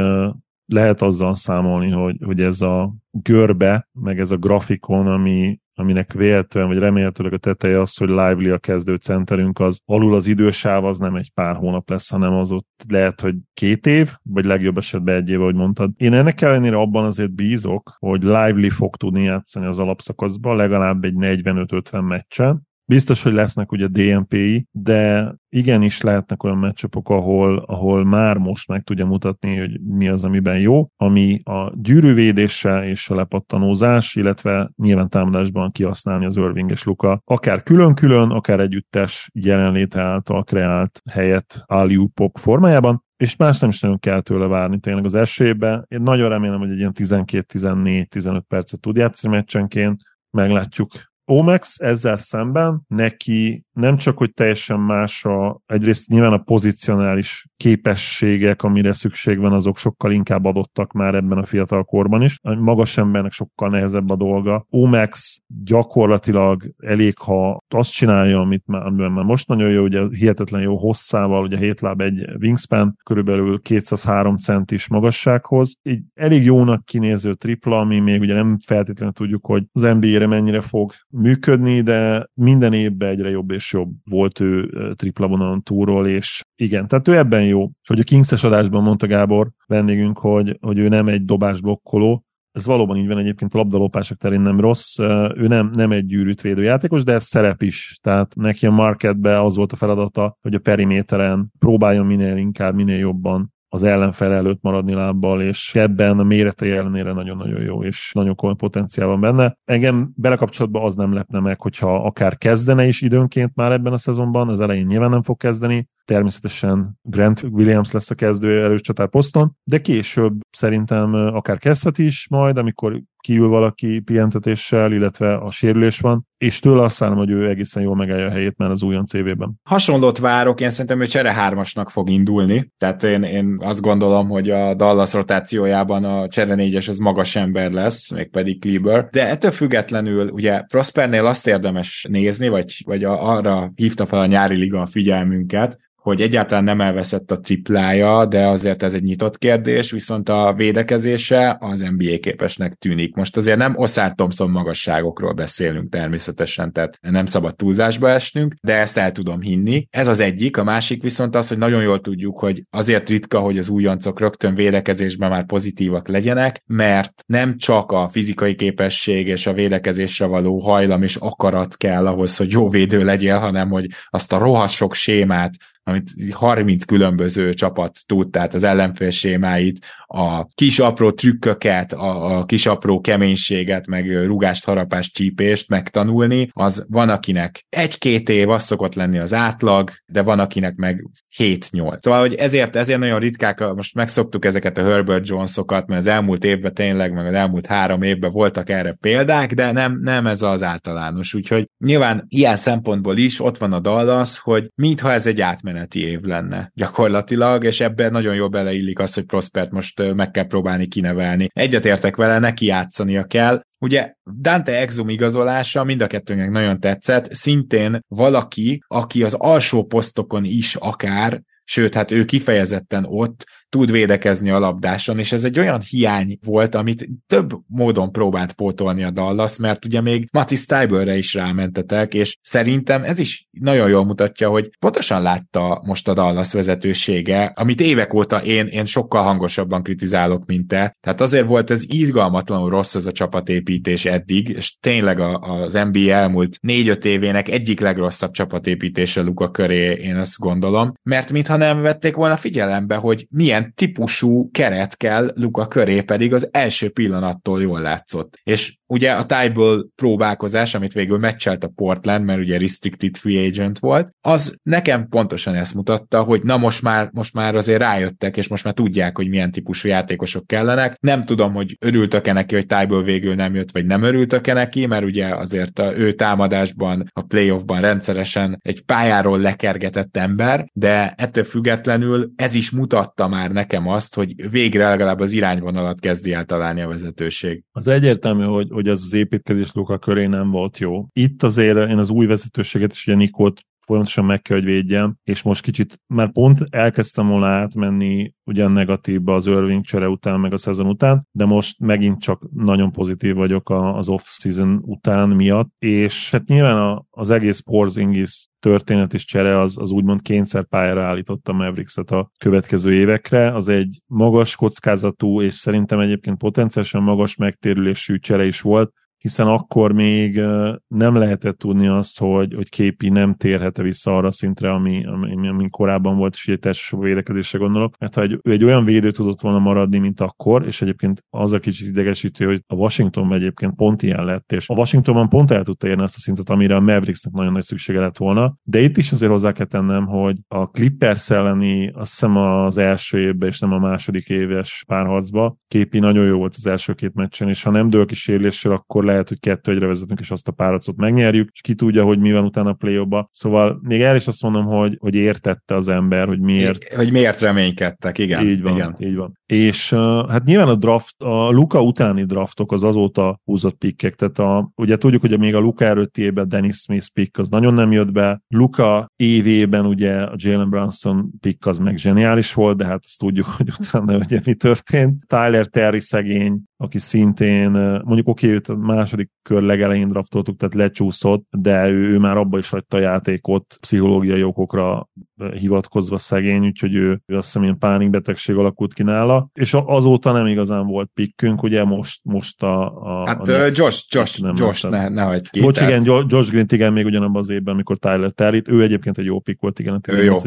lehet azzal számolni, hogy, hogy ez a görbe, meg ez a grafikon, ami, aminek véletlenül, vagy remélhetőleg a teteje az, hogy Lively a kezdő centerünk, az alul az idősáv az nem egy pár hónap lesz, hanem az ott lehet, hogy két év, vagy legjobb esetben egy év, ahogy mondtad. Én ennek ellenére abban azért bízok, hogy Lively fog tudni játszani az alapszakaszban, legalább egy 45-50 meccsen, Biztos, hogy lesznek ugye DNP-i, de igenis lehetnek olyan meccsapok, ahol, ahol már most meg tudja mutatni, hogy mi az, amiben jó, ami a gyűrűvédéssel és a lepattanózás, illetve nyilván támadásban kihasználni az Irving és Luka, akár külön-külön, akár együttes jelenléte által kreált helyet alley formájában, és más nem is nagyon kell tőle várni tényleg az esélybe. Én nagyon remélem, hogy egy ilyen 12-14-15 percet tud játszani meccsenként, meglátjuk, Omex ezzel szemben neki nem csak, hogy teljesen más a, egyrészt nyilván a pozicionális képességek, amire szükség van, azok sokkal inkább adottak már ebben a fiatal korban is. A magas embernek sokkal nehezebb a dolga. Omex gyakorlatilag elég, ha azt csinálja, amit már, amiben már most nagyon jó, ugye hihetetlen jó hosszával, ugye 7 láb egy wingspan, körülbelül 203 centis magassághoz. Így elég jónak kinéző tripla, ami még ugye nem feltétlenül tudjuk, hogy az NBA-re mennyire fog működni, de minden évben egyre jobb és jobb volt ő tripla vonalon túról, és igen, tehát ő ebben jó. És hogy a Kingses adásban mondta Gábor vendégünk, hogy, hogy ő nem egy dobás blokkoló, ez valóban így van egyébként a labdalopások terén nem rossz. Ő nem, nem egy gyűrűt védő játékos, de ez szerep is. Tehát neki a marketbe az volt a feladata, hogy a periméteren próbáljon minél inkább, minél jobban az ellenfel előtt maradni lábbal, és ebben a mérete ellenére nagyon-nagyon jó, és nagyon komoly potenciál van benne. Engem belekapcsolatban az nem lepne meg, hogyha akár kezdene is időnként már ebben a szezonban, az elején nyilván nem fog kezdeni, természetesen Grant Williams lesz a kezdő erős csatár poszton, de később szerintem akár kezdhet is majd, amikor kiül valaki pihentetéssel, illetve a sérülés van, és tőle azt szállom, hogy ő egészen jól megállja a helyét már az újon CV-ben. Hasonlót várok, én szerintem ő csere hármasnak fog indulni, tehát én, én azt gondolom, hogy a Dallas rotációjában a csere négyes az magas ember lesz, mégpedig Kleber, de ettől függetlenül ugye Prospernél azt érdemes nézni, vagy, vagy arra hívta fel a nyári liga a figyelmünket, hogy egyáltalán nem elveszett a triplája, de azért ez egy nyitott kérdés, viszont a védekezése az NBA képesnek tűnik. Most azért nem Oszár Thompson magasságokról beszélünk természetesen, tehát nem szabad túlzásba esnünk, de ezt el tudom hinni. Ez az egyik, a másik viszont az, hogy nagyon jól tudjuk, hogy azért ritka, hogy az újoncok rögtön védekezésben már pozitívak legyenek, mert nem csak a fizikai képesség és a védekezésre való hajlam és akarat kell ahhoz, hogy jó védő legyél, hanem hogy azt a rohadt sémát, amit 30 különböző csapat tud, tehát az ellenfél sémáit, a kis apró trükköket, a, a kis apró keménységet, meg rugást, harapást, csípést megtanulni, az van akinek egy-két év, az szokott lenni az átlag, de van akinek meg 7-8. Szóval, hogy ezért, ezért nagyon ritkák, most megszoktuk ezeket a Herbert Jonesokat, mert az elmúlt évben tényleg, meg az elmúlt három évben voltak erre példák, de nem, nem ez az általános. Úgyhogy nyilván ilyen szempontból is ott van a Dallas, hogy mintha ez egy átmeneti év lenne gyakorlatilag, és ebben nagyon jól beleillik az, hogy Prospert most meg kell próbálni kinevelni. Egyetértek vele, neki játszania kell, Ugye Dante Exum igazolása mind a kettőnek nagyon tetszett, szintén valaki, aki az alsó posztokon is akár, sőt, hát ő kifejezetten ott tud védekezni a labdáson, és ez egy olyan hiány volt, amit több módon próbált pótolni a Dallas, mert ugye még Mati Stiebelre is rámentetek, és szerintem ez is nagyon jól mutatja, hogy pontosan látta most a Dallas vezetősége, amit évek óta én, én sokkal hangosabban kritizálok, mint te. Tehát azért volt ez irgalmatlanul rossz ez a csapatépítés eddig, és tényleg a, az NBA elmúlt négy-öt évének egyik legrosszabb csapatépítése Luka köré, én azt gondolom, mert mintha nem vették volna figyelembe, hogy milyen típusú keret kell Luka köré, pedig az első pillanattól jól látszott. És ugye a Tybal próbálkozás, amit végül meccselt a Portland, mert ugye restricted free agent volt, az nekem pontosan ezt mutatta, hogy na most már, most már azért rájöttek, és most már tudják, hogy milyen típusú játékosok kellenek. Nem tudom, hogy örültek-e neki, hogy Tybal végül nem jött, vagy nem örültek-e neki, mert ugye azért a ő támadásban, a playoffban rendszeresen egy pályáról lekergetett ember, de ettől függetlenül ez is mutatta már nekem azt, hogy végre legalább az irányvonalat kezdi el találni a vezetőség. Az egyértelmű, hogy, hogy ez az építkezés Luka köré nem volt jó. Itt azért én az új vezetőséget is ugye Nikót folyamatosan meg kell, hogy védjem, és most kicsit már pont elkezdtem volna átmenni ugyan negatívba az Irving csere után, meg a szezon után, de most megint csak nagyon pozitív vagyok az off-season után miatt, és hát nyilván az egész Porzingis történet és csere az, az úgymond kényszerpályára állította Mavericks-et a következő évekre. Az egy magas kockázatú, és szerintem egyébként potenciálisan magas megtérülésű csere is volt, hiszen akkor még nem lehetett tudni azt, hogy, hogy képi nem térhet vissza arra szintre, ami, ami, ami korábban volt, és társaság védekezésre gondolok, mert ha egy, egy olyan védő tudott volna maradni, mint akkor, és egyébként az a kicsit idegesítő, hogy a Washingtonban egyébként pont ilyen lett, és a Washingtonban pont el tudta érni azt a szintet, amire a Mavericksnek nagyon nagy szüksége lett volna, de itt is azért hozzá kell tennem, hogy a Clippers elleni, azt hiszem az első évben, és nem a második éves párharcba, képi nagyon jó volt az első két meccsen, és ha nem dől ki akkor lehet, hogy kettő egyre vezetünk, és azt a páracot megnyerjük, és ki tudja, hogy mi van utána a play ba Szóval még el is azt mondom, hogy, hogy értette az ember, hogy miért. Hogy miért reménykedtek, igen. Így van, igen. így van. És uh, hát nyilván a draft, a Luka utáni draftok az azóta húzott pikkek, tehát a, ugye tudjuk, hogy még a Luka előtti évben Dennis Smith pick az nagyon nem jött be, Luka évében ugye a Jalen Brunson pick az meg zseniális volt, de hát azt tudjuk, hogy utána ugye mi történt. Tyler Terry szegény, aki szintén, mondjuk oké, okay, őt a második kör legelején draftoltuk, tehát lecsúszott, de ő, ő már abba is hagyta a játékot pszichológiai okokra hivatkozva szegény, úgyhogy ő, ő azt hiszem ilyen pánikbetegség alakult ki nála, és azóta nem igazán volt pikkünk, ugye most, most a, a Hát a Josh, Josh, nem Josh ne, ne hagyd ki. Bocs, igen, Josh Green, igen, még ugyanabban az évben, amikor Tyler Terry, ő egyébként egy jó pick volt, igen, a 18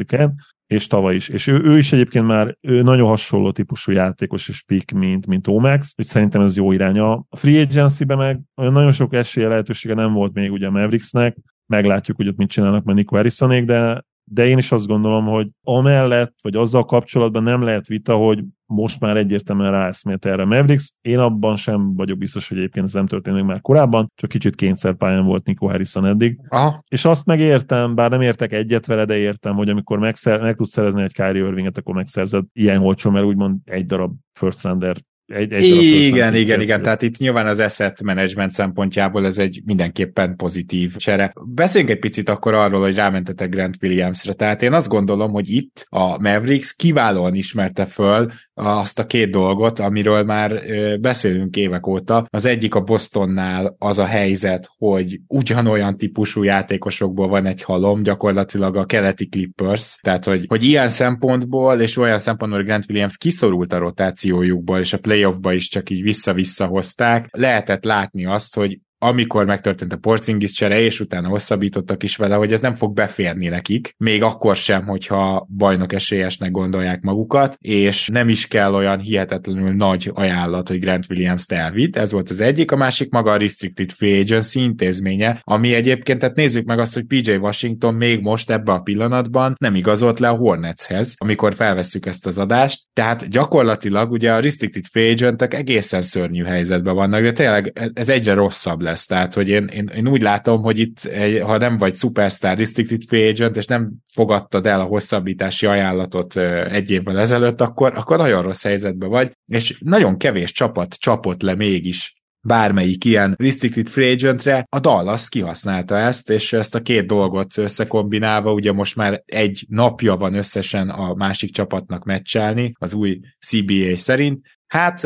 és tavaly is. És ő, ő is egyébként már ő nagyon hasonló típusú játékos és pick, mint, mint Omax, úgyhogy szerintem ez jó irány. A free agency-ben meg nagyon sok esélye lehetősége nem volt még ugye a Mavericksnek, meglátjuk, hogy ott mit csinálnak mert Nico Harrisonék, de de én is azt gondolom, hogy amellett, vagy azzal kapcsolatban nem lehet vita, hogy most már egyértelműen ráeszmélt erre Mavericks. Én abban sem vagyok biztos, hogy egyébként ez nem történt még már korábban, csak kicsit kényszerpályán volt Nico Harrison eddig. Aha. És azt megértem, bár nem értek egyet vele, de értem, hogy amikor megszer, meg tudsz szerezni egy Kyrie Irvinget, akkor megszerzed ilyen olcsó, mert úgymond egy darab first rounder egy, egy igen, igen, igen, tehát itt nyilván az asset management szempontjából ez egy mindenképpen pozitív csere. Beszéljünk egy picit akkor arról, hogy rámentetek Grant Williamsre. Tehát én azt gondolom, hogy itt a Mavericks kiválóan ismerte föl azt a két dolgot, amiről már beszélünk évek óta. Az egyik a Bostonnál az a helyzet, hogy ugyanolyan típusú játékosokból van egy halom, gyakorlatilag a keleti Clippers, tehát hogy, hogy ilyen szempontból és olyan szempontból Grant Williams kiszorult a rotációjukból, és a playoffba is csak így vissza-vissza hozták. Lehetett látni azt, hogy amikor megtörtént a Porzingis csere, és utána hosszabbítottak is vele, hogy ez nem fog beférni nekik, még akkor sem, hogyha bajnok esélyesnek gondolják magukat, és nem is kell olyan hihetetlenül nagy ajánlat, hogy Grant Williams-t elvitt. Ez volt az egyik, a másik maga a Restricted Free Agency intézménye, ami egyébként, tehát nézzük meg azt, hogy PJ Washington még most ebben a pillanatban nem igazolt le a Hornetshez, amikor felvesszük ezt az adást, tehát gyakorlatilag ugye a Restricted Free Agentek egészen szörnyű helyzetben vannak, de tényleg ez egyre rosszabb lesz lesz. Tehát, hogy én, én, én úgy látom, hogy itt, ha nem vagy superstar restricted free agent, és nem fogadtad el a hosszabbítási ajánlatot egy évvel ezelőtt, akkor, akkor nagyon rossz helyzetben vagy, és nagyon kevés csapat csapott le mégis bármelyik ilyen restricted free agentre, a Dallas kihasználta ezt, és ezt a két dolgot összekombinálva, ugye most már egy napja van összesen a másik csapatnak meccselni, az új CBA szerint, hát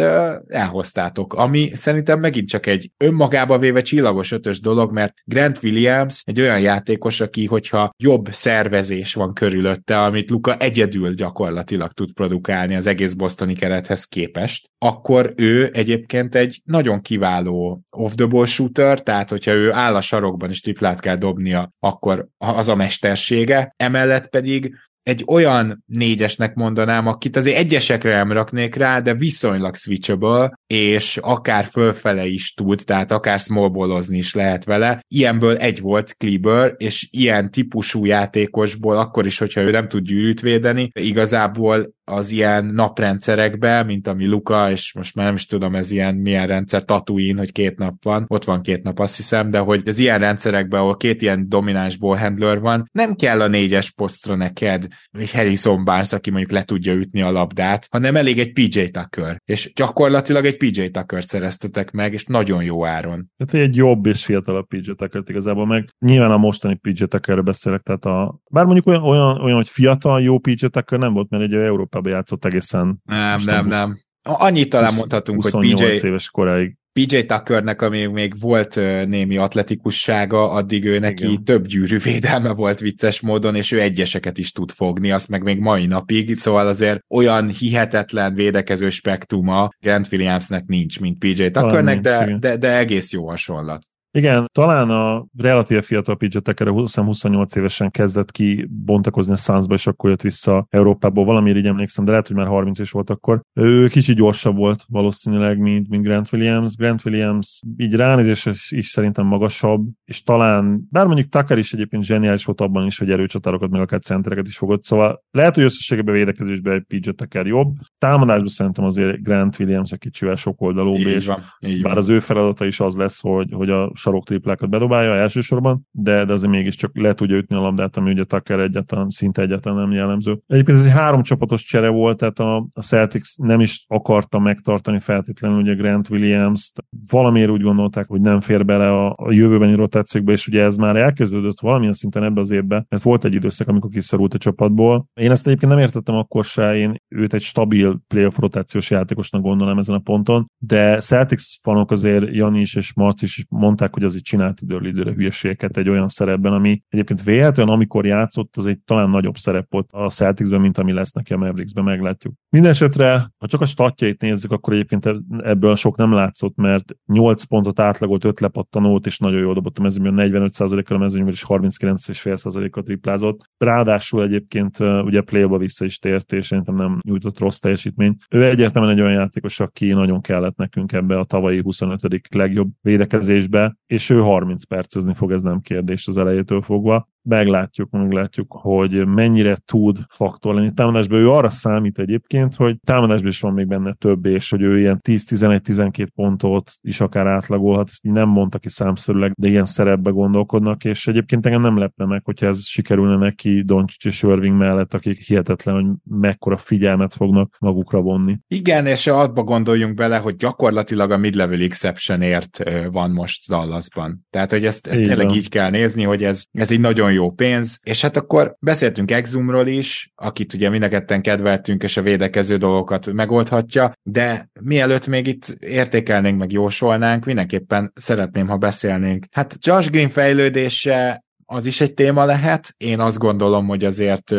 elhoztátok, ami szerintem megint csak egy önmagába véve csillagos ötös dolog, mert Grant Williams egy olyan játékos, aki, hogyha jobb szervezés van körülötte, amit Luka egyedül gyakorlatilag tud produkálni az egész bosztoni kerethez képest, akkor ő egyébként egy nagyon kiváló off-the-ball shooter, tehát hogyha ő áll a sarokban és triplát kell dobnia, akkor az a mestersége, emellett pedig egy olyan négyesnek mondanám, akit azért egyesekre nem raknék rá, de viszonylag switchable, és akár fölfele is tud, tehát akár smallballozni is lehet vele. Ilyenből egy volt Kleber, és ilyen típusú játékosból, akkor is, hogyha ő nem tud gyűrűt védeni, igazából az ilyen naprendszerekbe, mint ami Luka, és most már nem is tudom, ez ilyen milyen rendszer, Tatooine, hogy két nap van, ott van két nap, azt hiszem, de hogy az ilyen rendszerekben, ahol két ilyen domináns handler van, nem kell a négyes posztra neked egy Harrison Barnes, aki mondjuk le tudja ütni a labdát, hanem elég egy PJ Tucker. És gyakorlatilag egy PJ Tucker-t szereztetek meg, és nagyon jó áron. Hát egy jobb és fiatalabb PJ tucker igazából meg. Nyilván a mostani PJ Tuckerről beszélek, tehát a... Bár mondjuk olyan, olyan, olyan hogy fiatal, jó PJ Tucker nem volt, mert egy Európában játszott egészen. Nem, nem, nem. Annyit talán mondhatunk, hogy PJ... éves koráig PJ Tuckernek, ami még volt némi atletikussága, addig ő neki Igen. több gyűrű védelme volt vicces módon, és ő egyeseket is tud fogni, azt meg még mai napig, szóval azért olyan hihetetlen védekező spektruma Grant Williamsnek nincs, mint PJ Tuckernek, de, de, de egész jó hasonlat. Igen, talán a relatív fiatal PJ Tucker 28 évesen kezdett ki bontakozni a Sunsba, és akkor jött vissza Európából. Valamiért így emlékszem, de lehet, hogy már 30 is volt akkor. Ő kicsit gyorsabb volt valószínűleg, mint, mint Grant Williams. Grant Williams így ránézés is szerintem magasabb, és talán, bár mondjuk Tucker is egyébként zseniális volt abban is, hogy erőcsatárokat, meg akár centereket is fogott. Szóval lehet, hogy összességében védekezésben egy PJ Tucker jobb. Támadásban szerintem azért Grant Williams egy kicsivel sokoldalúbb, és van, így bár van. az ő feladata is az lesz, hogy, hogy a sarok triplákat bedobálja elsősorban, de, de azért mégiscsak le tudja ütni a labdát, ami ugye Tucker egyáltalán, szinte egyáltalán nem jellemző. Egyébként ez egy három csapatos csere volt, tehát a, a Celtics nem is akarta megtartani feltétlenül ugye Grant Williams, valamiért úgy gondolták, hogy nem fér bele a, a jövőbeni rotációkba, és ugye ez már elkezdődött valamilyen szinten ebbe az évbe, mert volt egy időszak, amikor kiszorult a csapatból. Én ezt egyébként nem értettem akkor se, én őt egy stabil playoff rotációs játékosnak gondolom ezen a ponton, de Celtics fanok azért Jani is és Marci is mondták, hogy azért csinált időről időre hülyeségeket egy olyan szerepben, ami egyébként véletlenül, amikor játszott, az egy talán nagyobb szerep volt a Celticsben, mint ami lesz neki a Mavericksben, meglátjuk. Mindenesetre, ha csak a statjait nézzük, akkor egyébként ebből sok nem látszott, mert 8 pontot átlagolt, 5 lepattanót, és nagyon jól dobott a mezőnyben, 45%-kal a mezőnyben, és 39,5%-kal triplázott. Ráadásul egyébként ugye play vissza is tért, és szerintem nem nyújtott rossz teljesítményt. Ő egyértelműen egy olyan játékos, aki nagyon kellett nekünk ebbe a tavalyi 25. legjobb védekezésbe, és ő 30 percezni fog, ez nem kérdés az elejétől fogva meglátjuk, meglátjuk, hogy mennyire tud faktor lenni támadásban. Ő arra számít egyébként, hogy támadásban is van még benne több, és hogy ő ilyen 10-11-12 pontot is akár átlagolhat, ezt nem mondta ki számszerűleg, de ilyen szerepbe gondolkodnak, és egyébként engem nem lepne meg, hogyha ez sikerülne neki Doncsics és Irving mellett, akik hihetetlen, hogy mekkora figyelmet fognak magukra vonni. Igen, és abba gondoljunk bele, hogy gyakorlatilag a mid-level exceptionért van most Dallasban. Tehát, hogy ezt, ezt tényleg így kell nézni, hogy ez, ez egy nagyon jó pénz, és hát akkor beszéltünk Exumról is, akit ugye mindenketten kedveltünk, és a védekező dolgokat megoldhatja, de mielőtt még itt értékelnénk, meg jósolnánk, mindenképpen szeretném, ha beszélnénk. Hát Josh Green fejlődése az is egy téma lehet. Én azt gondolom, hogy azért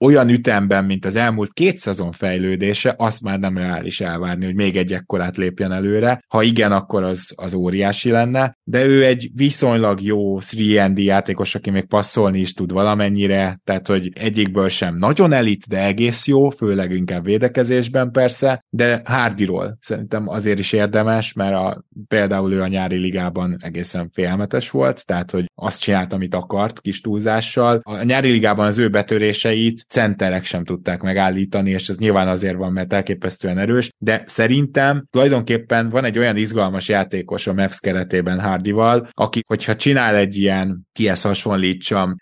olyan ütemben, mint az elmúlt két szezon fejlődése, azt már nem reális elvárni, hogy még egy ekkorát lépjen előre. Ha igen, akkor az, az óriási lenne, de ő egy viszonylag jó 3 játékos, aki még passzolni is tud valamennyire, tehát hogy egyikből sem nagyon elit, de egész jó, főleg inkább védekezésben persze, de Hardyról szerintem azért is érdemes, mert a, például ő a nyári ligában egészen félmetes volt, tehát hogy azt csinált, amit akart kis túlzással. A nyári ligában az ő betöréseit centerek sem tudták megállítani, és ez nyilván azért van, mert elképesztően erős, de szerintem tulajdonképpen van egy olyan izgalmas játékos a Mavs keretében Hardival, aki, hogyha csinál egy ilyen, kihez hasonlítsam,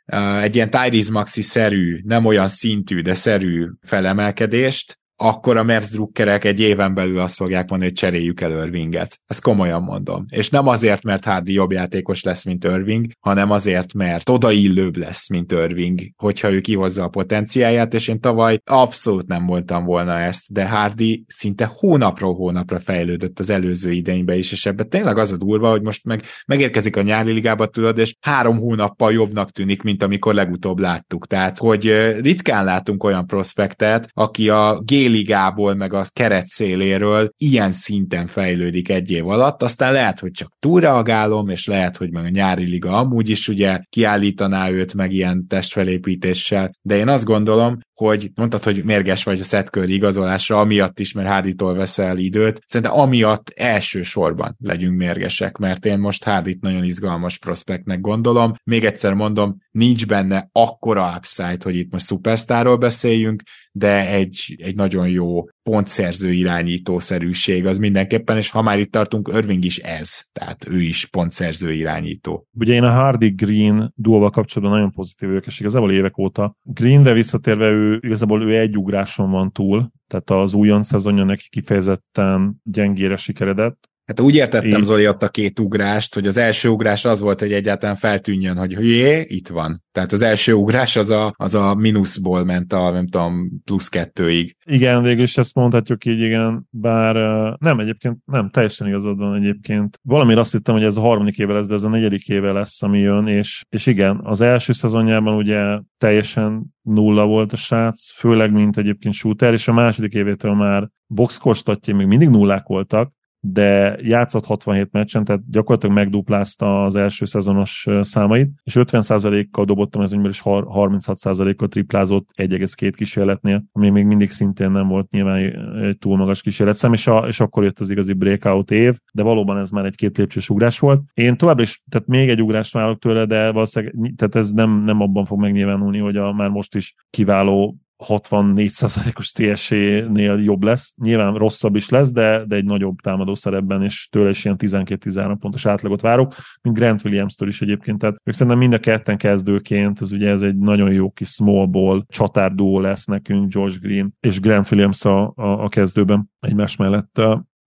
egy ilyen Tyrese Maxi-szerű, nem olyan szintű, de szerű felemelkedést, akkor a Mavs drukkerek egy éven belül azt fogják mondani, hogy cseréljük el Irvinget. Ezt komolyan mondom. És nem azért, mert Hardy jobb játékos lesz, mint Irving, hanem azért, mert odaillőbb lesz, mint Irving, hogyha ő kihozza a potenciáját, és én tavaly abszolút nem voltam volna ezt, de Hardy szinte hónapról hónapra fejlődött az előző idénybe is, és ebben tényleg az a durva, hogy most meg megérkezik a nyári ligába, tudod, és három hónappal jobbnak tűnik, mint amikor legutóbb láttuk. Tehát, hogy ritkán látunk olyan prospektet, aki a G B-ligából, meg a keret széléről ilyen szinten fejlődik egy év alatt, aztán lehet, hogy csak túlreagálom, és lehet, hogy meg a nyári liga amúgy is ugye kiállítaná őt meg ilyen testfelépítéssel, de én azt gondolom, hogy mondtad, hogy mérges vagy a Seth igazolásra, amiatt is, mert Harditól veszel időt. Szerintem amiatt elsősorban legyünk mérgesek, mert én most Hardit nagyon izgalmas prospektnek gondolom. Még egyszer mondom, nincs benne akkora upside, hogy itt most szupersztárról beszéljünk, de egy, egy nagyon jó pontszerző irányítószerűség az mindenképpen, és ha már itt tartunk, Irving is ez, tehát ő is pontszerző irányító. Ugye én a Hardy Green duóval kapcsolatban nagyon pozitív vagyok, és igazából évek óta. Greenre visszatérve ő, igazából ő egy ugráson van túl, tehát az újon szezonja neki kifejezetten gyengére sikeredett, Hát úgy értettem, Én... Zoli, ott a két ugrást, hogy az első ugrás az volt, hogy egyáltalán feltűnjön, hogy jé, itt van. Tehát az első ugrás az a, az a mínuszból ment a, nem tudom, plusz kettőig. Igen, végül is ezt mondhatjuk így, igen, bár nem, egyébként nem, teljesen igazad van egyébként. Valamire azt hittem, hogy ez a harmadik éve lesz, de ez a negyedik éve lesz, ami jön, és, és igen, az első szezonjában ugye teljesen nulla volt a srác, főleg mint egyébként shooter, és a második évétől már boxkostatjai még mindig nullák voltak, de játszott 67 meccsen, tehát gyakorlatilag megduplázta az első szezonos számait, és 50%-kal dobottam ez és 36%-kal triplázott 1,2 kísérletnél, ami még mindig szintén nem volt nyilván egy túl magas kísérletszám, és, a, és akkor jött az igazi breakout év, de valóban ez már egy két lépcsős ugrás volt. Én továbbra is, tehát még egy ugrást válok tőle, de valószínűleg tehát ez nem, nem abban fog megnyilvánulni, hogy a már most is kiváló 64%-os TSE-nél jobb lesz. Nyilván rosszabb is lesz, de, de egy nagyobb támadó szerepben, és tőle is ilyen 12-13 pontos átlagot várok, mint Grant Williams-től is egyébként. Tehát ők szerintem mind a ketten kezdőként, ez ugye ez egy nagyon jó kis small ball csatárdó lesz nekünk, George Green és Grant Williams a, a, a kezdőben egymás mellett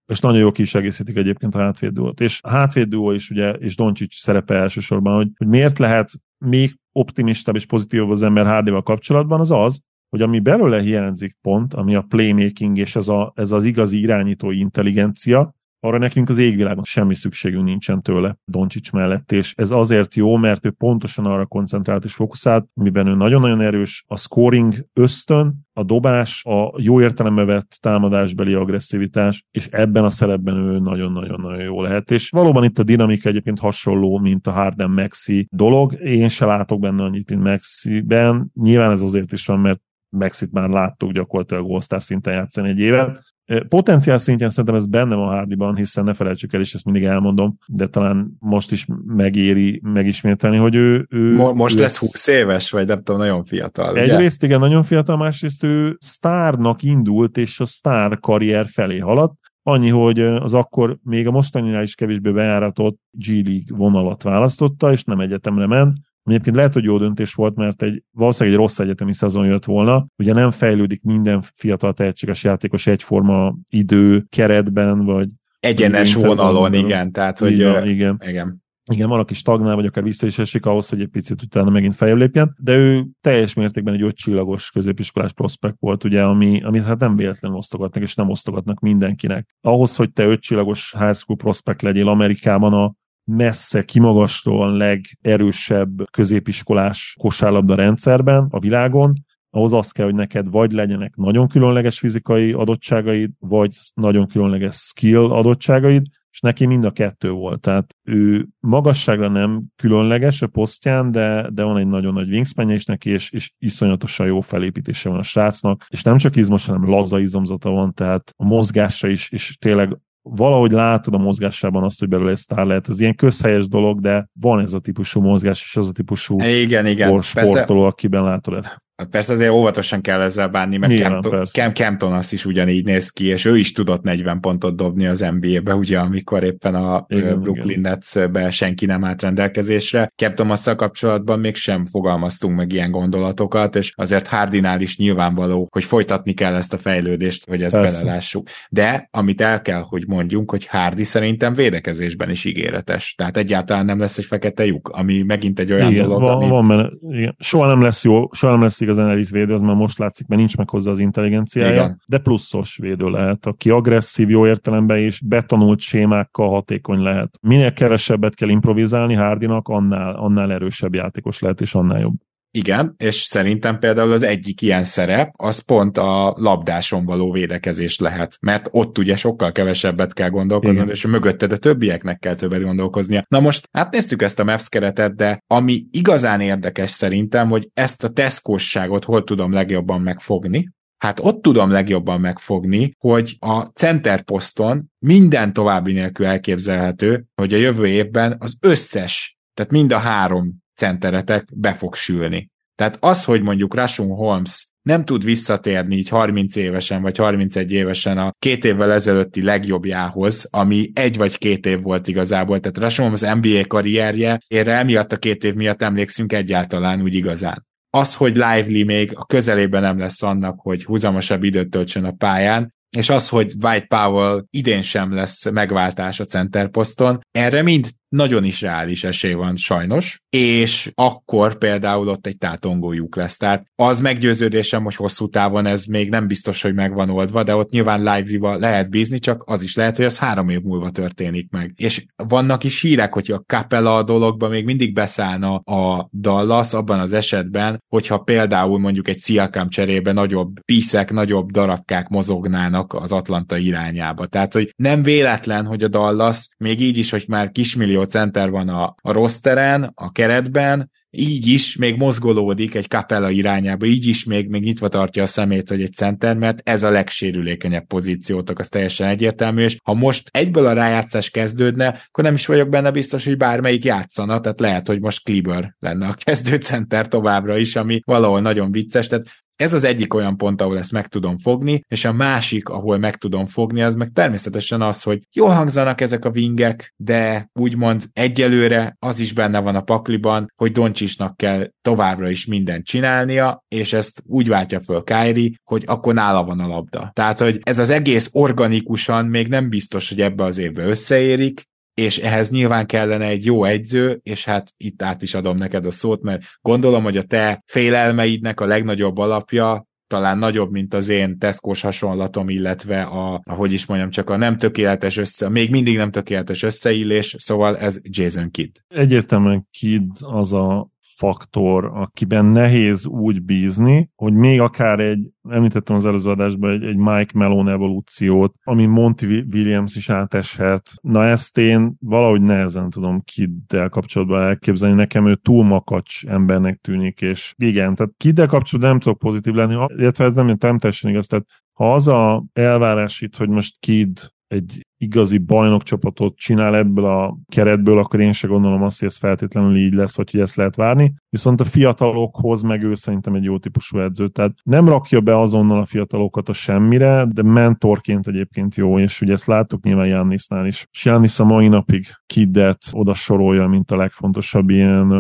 és nagyon jó kis egészítik egyébként a hátvédduót. És a hátvédduó is ugye, és Doncsics szerepe elsősorban, hogy, hogy miért lehet még optimistább és pozitívabb az ember Hardival kapcsolatban, az az, hogy ami belőle hiányzik pont, ami a playmaking és ez, a, ez az igazi irányítói intelligencia, arra nekünk az égvilágon semmi szükségünk nincsen tőle Doncsics mellett, és ez azért jó, mert ő pontosan arra koncentrált és fókuszált, amiben ő nagyon-nagyon erős, a scoring ösztön, a dobás, a jó értelembe vett támadásbeli agresszivitás, és ebben a szerepben ő nagyon-nagyon-nagyon jó lehet. És valóban itt a dinamika egyébként hasonló, mint a Harden Maxi dolog. Én se látok benne annyit, mint Maxi-ben. Nyilván ez azért is van, mert Maxit már láttuk gyakorlatilag all szinten játszani egy évet. Potenciál szintjén szerintem ez benne van Hardyban, hiszen ne felejtsük el, és ezt mindig elmondom, de talán most is megéri megismételni, hogy ő... ő Mo- most ő lesz 20 éves, vagy nem tudom, nagyon fiatal. Egyrészt igen, nagyon fiatal, másrészt ő sztárnak indult, és a sztár karrier felé haladt, Annyi, hogy az akkor még a mostaninál is kevésbé bejáratott G League vonalat választotta, és nem egyetemre ment, Egyébként lehet, hogy jó döntés volt, mert egy valószínűleg egy rossz egyetemi szezon jött volna. Ugye nem fejlődik minden fiatal tehetséges játékos egyforma idő, keretben, vagy egyenes vonalon, igen. Tehát, hogy, igen, igen. igen igen, valaki stagnál, vagy akár vissza is esik ahhoz, hogy egy picit utána megint feljebb lépjen, de ő teljes mértékben egy ötcsillagos középiskolás prospekt volt, ugye, ami, amit hát nem véletlenül osztogatnak, és nem osztogatnak mindenkinek. Ahhoz, hogy te ötcsillagos high school prospekt legyél Amerikában a messze kimagaslóan legerősebb középiskolás kosárlabda rendszerben a világon, ahhoz az kell, hogy neked vagy legyenek nagyon különleges fizikai adottságaid, vagy nagyon különleges skill adottságaid, és neki mind a kettő volt. Tehát ő magasságra nem különleges a posztján, de, de van egy nagyon nagy wingspanje is neki, és, és iszonyatosan jó felépítése van a srácnak, és nem csak izmos, hanem laza izomzata van, tehát a mozgása is, és tényleg valahogy látod a mozgásában azt, hogy belőle egy sztár lehet. Ez ilyen közhelyes dolog, de van ez a típusú mozgás, és az a típusú igen, igen. sportoló, akiben látod ezt. Hát persze azért óvatosan kell ezzel bánni, mert Nyilván, Campton, Cam, Campton az is ugyanígy néz ki, és ő is tudott 40 pontot dobni az NBA-be, ugye, amikor éppen a igen, Brooklyn Nets-be senki nem állt rendelkezésre. Campton azzal kapcsolatban még sem fogalmaztunk meg ilyen gondolatokat, és azért Hardinál is nyilvánvaló, hogy folytatni kell ezt a fejlődést, hogy ezt persze. belelássuk. De amit el kell, hogy mondjunk, hogy Hardy szerintem védekezésben is ígéretes. Tehát egyáltalán nem lesz egy fekete lyuk, ami megint egy olyan igen, dolog, van, ami... van benne, igen. Soha nem lesz jó, soha nem lesz igazán elit védő, az már most látszik, mert nincs meg hozzá az intelligenciája, Igen. de pluszos védő lehet, aki agresszív jó értelemben és betanult sémákkal hatékony lehet. Minél kevesebbet kell improvizálni Hardinak, annál, annál erősebb játékos lehet, és annál jobb. Igen, és szerintem például az egyik ilyen szerep, az pont a labdáson való védekezés lehet, mert ott ugye sokkal kevesebbet kell gondolkozni, és mögötted a többieknek kell többet gondolkoznia. Na most átnéztük ezt a Mavs keretet, de ami igazán érdekes szerintem, hogy ezt a teszkosságot hol tudom legjobban megfogni, Hát ott tudom legjobban megfogni, hogy a center poszton minden további nélkül elképzelhető, hogy a jövő évben az összes, tehát mind a három centeretek be fog sülni. Tehát az, hogy mondjuk Rashun Holmes nem tud visszatérni így 30 évesen vagy 31 évesen a két évvel ezelőtti legjobbjához, ami egy vagy két év volt igazából. Tehát Rashun Holmes NBA karrierje, erre emiatt a két év miatt emlékszünk egyáltalán úgy igazán az, hogy Lively még a közelében nem lesz annak, hogy húzamosabb időt töltsön a pályán, és az, hogy White Powell idén sem lesz megváltás a centerposzton, erre mind nagyon is reális esély van sajnos, és akkor például ott egy tátongó lesz. Tehát az meggyőződésem, hogy hosszú távon ez még nem biztos, hogy meg van oldva, de ott nyilván live lehet bízni, csak az is lehet, hogy az három év múlva történik meg. És vannak is hírek, hogy a Capella dologba még mindig beszállna a Dallas abban az esetben, hogyha például mondjuk egy Siakam cserébe nagyobb piszek, nagyobb darabkák mozognának az Atlanta irányába. Tehát, hogy nem véletlen, hogy a Dallas még így is, hogy már kismillió millió center van a, a rosteren, a keretben, így is még mozgolódik egy kapella irányába, így is még, még nyitva tartja a szemét, hogy egy center, mert ez a legsérülékenyebb pozíciótok, az teljesen egyértelmű, és ha most egyből a rájátszás kezdődne, akkor nem is vagyok benne biztos, hogy bármelyik játszana, tehát lehet, hogy most Kleber lenne a kezdőcenter továbbra is, ami valahol nagyon vicces, tehát ez az egyik olyan pont, ahol ezt meg tudom fogni, és a másik, ahol meg tudom fogni, az meg természetesen az, hogy jól hangzanak ezek a vingek, de úgymond egyelőre az is benne van a pakliban, hogy Doncsisnak kell továbbra is mindent csinálnia, és ezt úgy váltja föl Kyrie, hogy akkor nála van a labda. Tehát, hogy ez az egész organikusan még nem biztos, hogy ebbe az évbe összeérik, és ehhez nyilván kellene egy jó egyző, és hát itt át is adom neked a szót, mert gondolom, hogy a te félelmeidnek a legnagyobb alapja talán nagyobb, mint az én teszkós hasonlatom, illetve a, ahogy is mondjam, csak a nem tökéletes össze, még mindig nem tökéletes összeillés, szóval ez Jason Kidd. Egyértelműen Kidd az a faktor, akiben nehéz úgy bízni, hogy még akár egy, említettem az előző adásban, egy, egy Mike Malone evolúciót, ami Monty Williams is áteshet. Na ezt én valahogy nehezen tudom Kiddel kapcsolatban elképzelni. Nekem ő túl makacs embernek tűnik, és igen, tehát Kiddel kapcsolatban nem tudok pozitív lenni, illetve ez nem, nem teljesen igaz. Tehát ha az a elvárás itt, hogy most Kidd egy igazi bajnokcsapatot csinál ebből a keretből, akkor én se gondolom azt, hogy ez feltétlenül így lesz, vagy hogy ezt lehet várni. Viszont a fiatalokhoz meg ő szerintem egy jó típusú edző. Tehát nem rakja be azonnal a fiatalokat a semmire, de mentorként egyébként jó, és ugye ezt láttuk nyilván Jannisnál is. És Jannis a mai napig Kiddet oda sorolja, mint a legfontosabb ilyen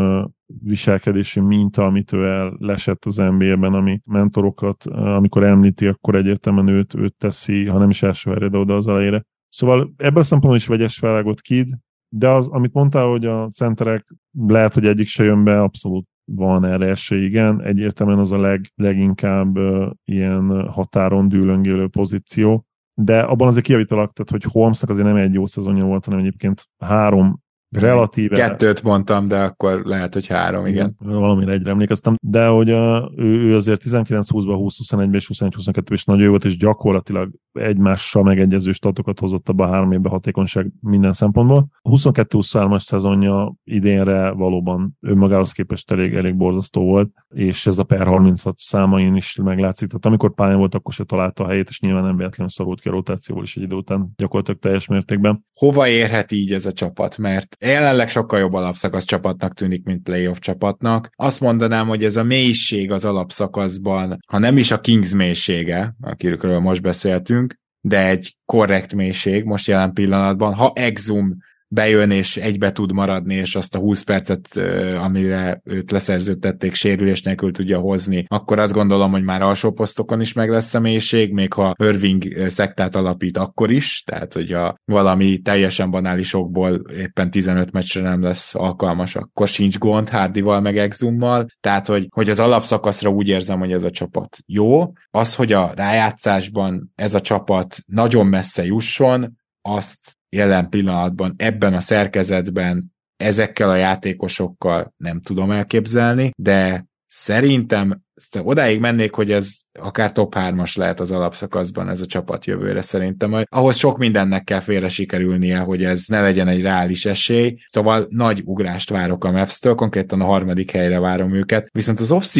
viselkedési minta, amit ő el lesett az NBA-ben, ami mentorokat, amikor említi, akkor egyértelműen őt, őt teszi, ha nem is első helyre, de oda az elejére. Szóval ebből a szempontból is vegyes felvágott Kid, de az, amit mondtál, hogy a centerek lehet, hogy egyik se jön be, abszolút van erre esély, igen. Egyértelműen az a leg, leginkább uh, ilyen határon dűlöngélő pozíció. De abban azért kijavítalak, tehát hogy Holmesnak azért nem egy jó szezonja volt, hanem egyébként három relatíve... Kettőt mondtam, de akkor lehet, hogy három, igen. Valamire egyre emlékeztem, de hogy a, ő, ő azért 19-20-ban, 20-21-ben és 21-22 is nagyon jó volt, és gyakorlatilag egymással megegyező statokat hozott abban a három évben hatékonyság minden szempontból. A 22-23-as szezonja idénre valóban önmagához képest elég, elég borzasztó volt, és ez a per 36 számain is meglátszik. Tehát amikor pályán volt, akkor se találta a helyét, és nyilván nem véletlenül szorult ki a rotációból is egy idő után gyakorlatilag teljes mértékben. Hova érhet így ez a csapat? Mert jelenleg sokkal jobb alapszakasz csapatnak tűnik, mint playoff csapatnak. Azt mondanám, hogy ez a mélység az alapszakaszban, ha nem is a Kings mélysége, akiről most beszéltünk, de egy korrekt mélység most jelen pillanatban. Ha Exum bejön és egybe tud maradni, és azt a 20 percet, amire őt leszerződtették, sérülés nélkül tudja hozni, akkor azt gondolom, hogy már alsó posztokon is meg lesz személyiség, még ha Irving szektát alapít, akkor is, tehát hogyha valami teljesen banálisokból éppen 15 meccsre nem lesz alkalmas, akkor sincs gond Hardival meg Exummal, tehát hogy, hogy az alapszakaszra úgy érzem, hogy ez a csapat jó, az, hogy a rájátszásban ez a csapat nagyon messze jusson, azt jelen pillanatban ebben a szerkezetben ezekkel a játékosokkal nem tudom elképzelni, de szerintem odáig mennék, hogy ez akár top 3-as lehet az alapszakaszban ez a csapat jövőre szerintem. Ahhoz sok mindennek kell félre sikerülnie, hogy ez ne legyen egy reális esély. Szóval nagy ugrást várok a Mavs-től, konkrétan a harmadik helyre várom őket. Viszont az off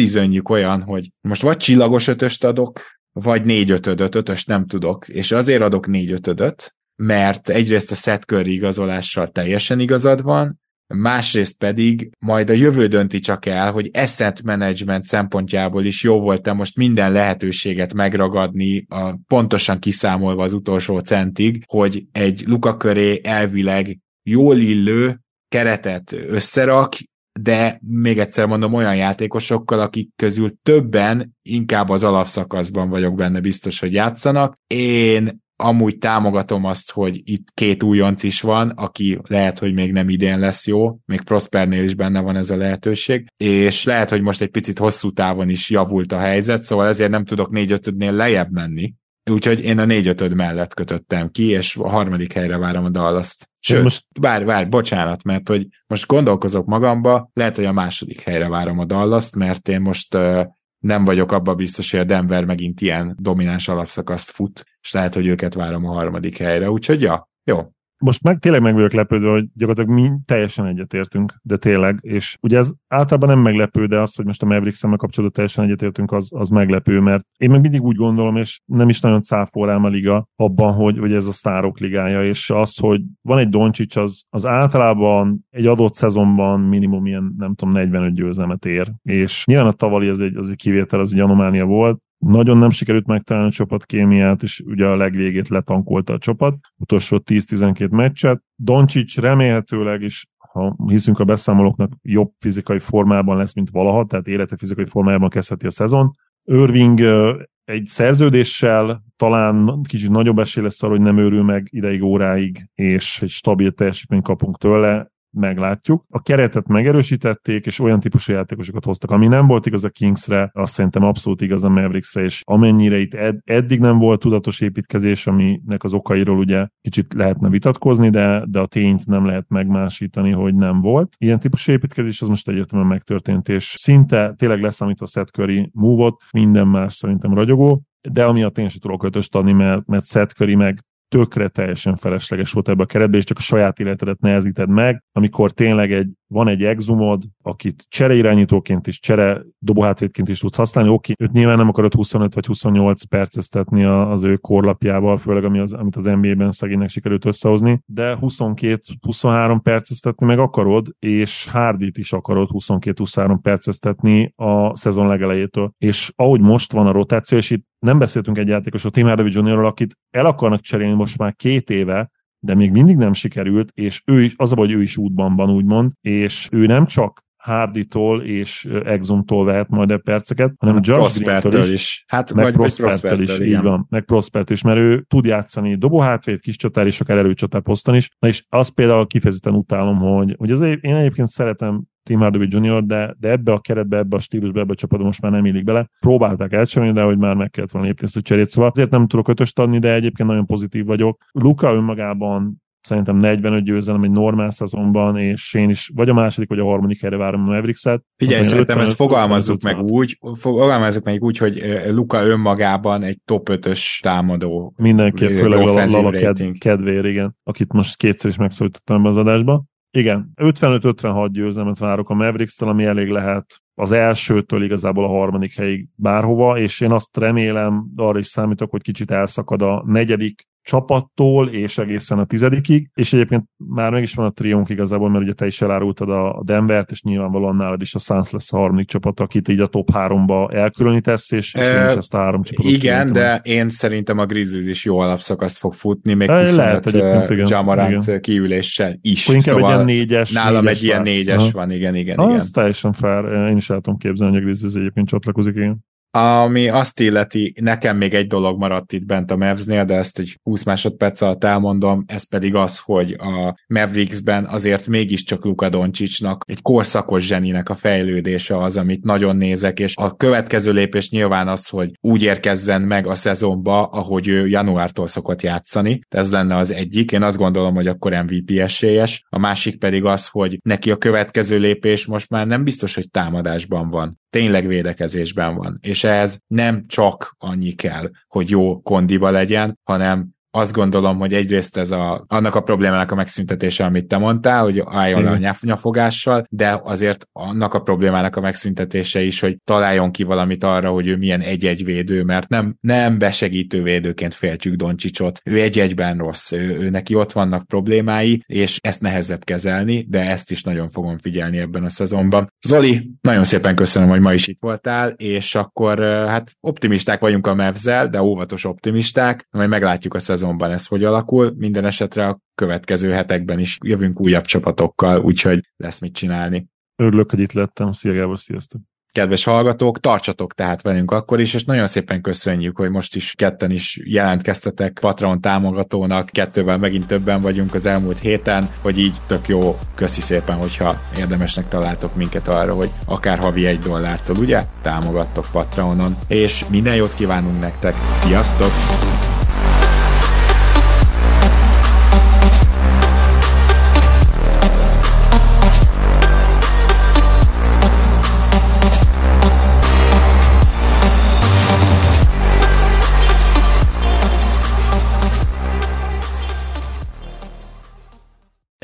olyan, hogy most vagy csillagos ötöst adok, vagy négy ötödöt, ötöst nem tudok, és azért adok négy ötödöt, mert egyrészt a Seth Curry igazolással teljesen igazad van, másrészt pedig majd a jövő dönti csak el, hogy asset management szempontjából is jó volt-e most minden lehetőséget megragadni, a, pontosan kiszámolva az utolsó centig, hogy egy Luka köré elvileg jól illő keretet összerak, de még egyszer mondom, olyan játékosokkal, akik közül többen inkább az alapszakaszban vagyok benne biztos, hogy játszanak. Én amúgy támogatom azt, hogy itt két újonc is van, aki lehet, hogy még nem idén lesz jó, még Prospernél is benne van ez a lehetőség, és lehet, hogy most egy picit hosszú távon is javult a helyzet, szóval ezért nem tudok 4-5-nél lejjebb menni, Úgyhogy én a 4 mellett kötöttem ki, és a harmadik helyre várom a Dallas-t. Sőt, most... bár, bár, bocsánat, mert hogy most gondolkozok magamba, lehet, hogy a második helyre várom a Dallas-t, mert én most uh, nem vagyok abban biztos, hogy a Denver megint ilyen domináns alapszakaszt fut, és lehet, hogy őket várom a harmadik helyre, úgyhogy ja, jó, most meg tényleg meg vagyok lepődve, hogy gyakorlatilag mi teljesen egyetértünk, de tényleg, és ugye ez általában nem meglepő, de az, hogy most a mavericks kapcsolatban teljesen egyetértünk, az, az meglepő, mert én meg mindig úgy gondolom, és nem is nagyon cáfol rám a liga abban, hogy, hogy ez a sztárok ligája, és az, hogy van egy Doncsics, az, az általában egy adott szezonban minimum ilyen, nem tudom, 45 győzelmet ér, és nyilván a tavalyi az egy, az egy kivétel, az egy anomália volt, nagyon nem sikerült megtalálni a csapat kémiát, és ugye a legvégét letankolta a csapat, utolsó 10-12 meccset. Doncsics remélhetőleg is ha hiszünk a beszámolóknak, jobb fizikai formában lesz, mint valaha, tehát élete fizikai formájában kezdheti a szezon. Irving egy szerződéssel talán kicsit nagyobb esély lesz arra, hogy nem őrül meg ideig, óráig, és egy stabil teljesítményt kapunk tőle meglátjuk. A keretet megerősítették, és olyan típusú játékosokat hoztak, ami nem volt igaz a Kingsre, azt szerintem abszolút igaz a Mavericksre, és amennyire itt ed- eddig nem volt tudatos építkezés, aminek az okairól ugye kicsit lehetne vitatkozni, de, de a tényt nem lehet megmásítani, hogy nem volt. Ilyen típusú építkezés az most egyértelműen megtörtént, és szinte tényleg leszámítva Seth Curry move minden más szerintem ragyogó, de amiatt én sem tudok ötöst adni, mert, mert Seth Curry meg tökre teljesen felesleges volt ebbe a keretbe, és csak a saját életedet nehezíted meg, amikor tényleg egy, van egy exumod, akit csereirányítóként is, csere dobóhátvédként is tudsz használni, oké, őt nyilván nem akarod 25 vagy 28 perceztetni az ő korlapjával, főleg ami az, amit az NBA-ben szegénynek sikerült összehozni, de 22-23 perceztetni meg akarod, és Hardit is akarod 22-23 perceztetni a szezon legelejétől. És ahogy most van a rotáció, és itt nem beszéltünk egy játékosról, Tim Hardaway Jr.-ról, akit el akarnak cserélni most már két éve, de még mindig nem sikerült, és ő is, az a hogy ő is útban van, úgymond, és ő nem csak Harditól és Exumtól vehet majd a perceket, hanem hát Josh Green-től is. is. Hát, meg Prospertől is, így van. Meg Prospert is, mert ő tud játszani dobóhátvét, kis csatár és akár előcsatár poszton is. Na és azt például kifejezetten utálom, hogy, hogy az én egyébként szeretem Tim Hardaway Jr., de, de ebbe a keretbe, ebbe a stílusba, ebbe a csapatba most már nem illik bele. Próbálták elcserélni, de hogy már meg kellett volna lépni ezt a cserét. Szóval azért nem tudok ötöst adni, de egyébként nagyon pozitív vagyok. Luka önmagában szerintem 45 győzelem egy normál szezonban, és én is vagy a második, vagy a harmadik helyre várom a Mavericks-et. Figyelj, szerintem ezt fogalmazzuk meg úgy, fogalmazzuk meg úgy, hogy Luka önmagában egy top 5-ös támadó. Mindenképp, főleg a Lala ked, kedvér, igen, akit most kétszer is megszólítottam az adásba. Igen, 55-56 győzelmet várok a Mavericks-től, ami elég lehet az elsőtől igazából a harmadik helyig bárhova, és én azt remélem, arra is számítok, hogy kicsit elszakad a negyedik csapattól, és egészen a tizedikig, és egyébként már meg is van a triónk igazából, mert ugye te is elárultad a Denvert, és nyilvánvalóan nálad is a Suns lesz a harmadik csapat, akit így a top háromba elkülönítesz, és, és e, én is ezt a három csapatot Igen, de én szerintem a Grizzlies is jó alapszakaszt fog futni, még 25 uh, Jamarant kiüléssel is. Akkor inkább szóval egy ilyen négyes, nálam négyes egy ilyen négyes ha? van, igen, igen, igen. Az teljesen fair, én is el tudom képzelni, hogy a Grizzlies egyébként csatlakozik, igen. Ami azt illeti, nekem még egy dolog maradt itt bent a Mavsnél, de ezt egy 20 másodperc alatt elmondom, ez pedig az, hogy a Mavericksben azért mégiscsak Luka Doncsicsnak egy korszakos zseninek a fejlődése az, amit nagyon nézek, és a következő lépés nyilván az, hogy úgy érkezzen meg a szezonba, ahogy ő januártól szokott játszani, ez lenne az egyik, én azt gondolom, hogy akkor MVP esélyes, a másik pedig az, hogy neki a következő lépés most már nem biztos, hogy támadásban van. Tényleg védekezésben van. És ehhez nem csak annyi kell, hogy jó kondiba legyen, hanem azt gondolom, hogy egyrészt ez a, annak a problémának a megszüntetése, amit te mondtál, hogy álljon le a nyaf, nyafogással, de azért annak a problémának a megszüntetése is, hogy találjon ki valamit arra, hogy ő milyen egy-egy védő, mert nem, nem besegítő védőként féltjük Doncsicsot. Ő egy-egyben rossz, ő, ő neki ott vannak problémái, és ezt nehezebb kezelni, de ezt is nagyon fogom figyelni ebben a szezonban. Zoli, nagyon szépen köszönöm, hogy ma is itt voltál, és akkor hát optimisták vagyunk a Mavs-zel, de óvatos optimisták, majd meglátjuk a szezon szezonban ez hogy alakul, minden esetre a következő hetekben is jövünk újabb csapatokkal, úgyhogy lesz mit csinálni. Örülök, hogy itt lettem. Szia Gábor, sziasztok! kedves hallgatók, tartsatok tehát velünk akkor is, és nagyon szépen köszönjük, hogy most is ketten is jelentkeztetek Patreon támogatónak, kettővel megint többen vagyunk az elmúlt héten, hogy így tök jó, köszi szépen, hogyha érdemesnek találtok minket arra, hogy akár havi egy dollártól, ugye, támogattok Patreonon, és minden jót kívánunk nektek, sziasztok!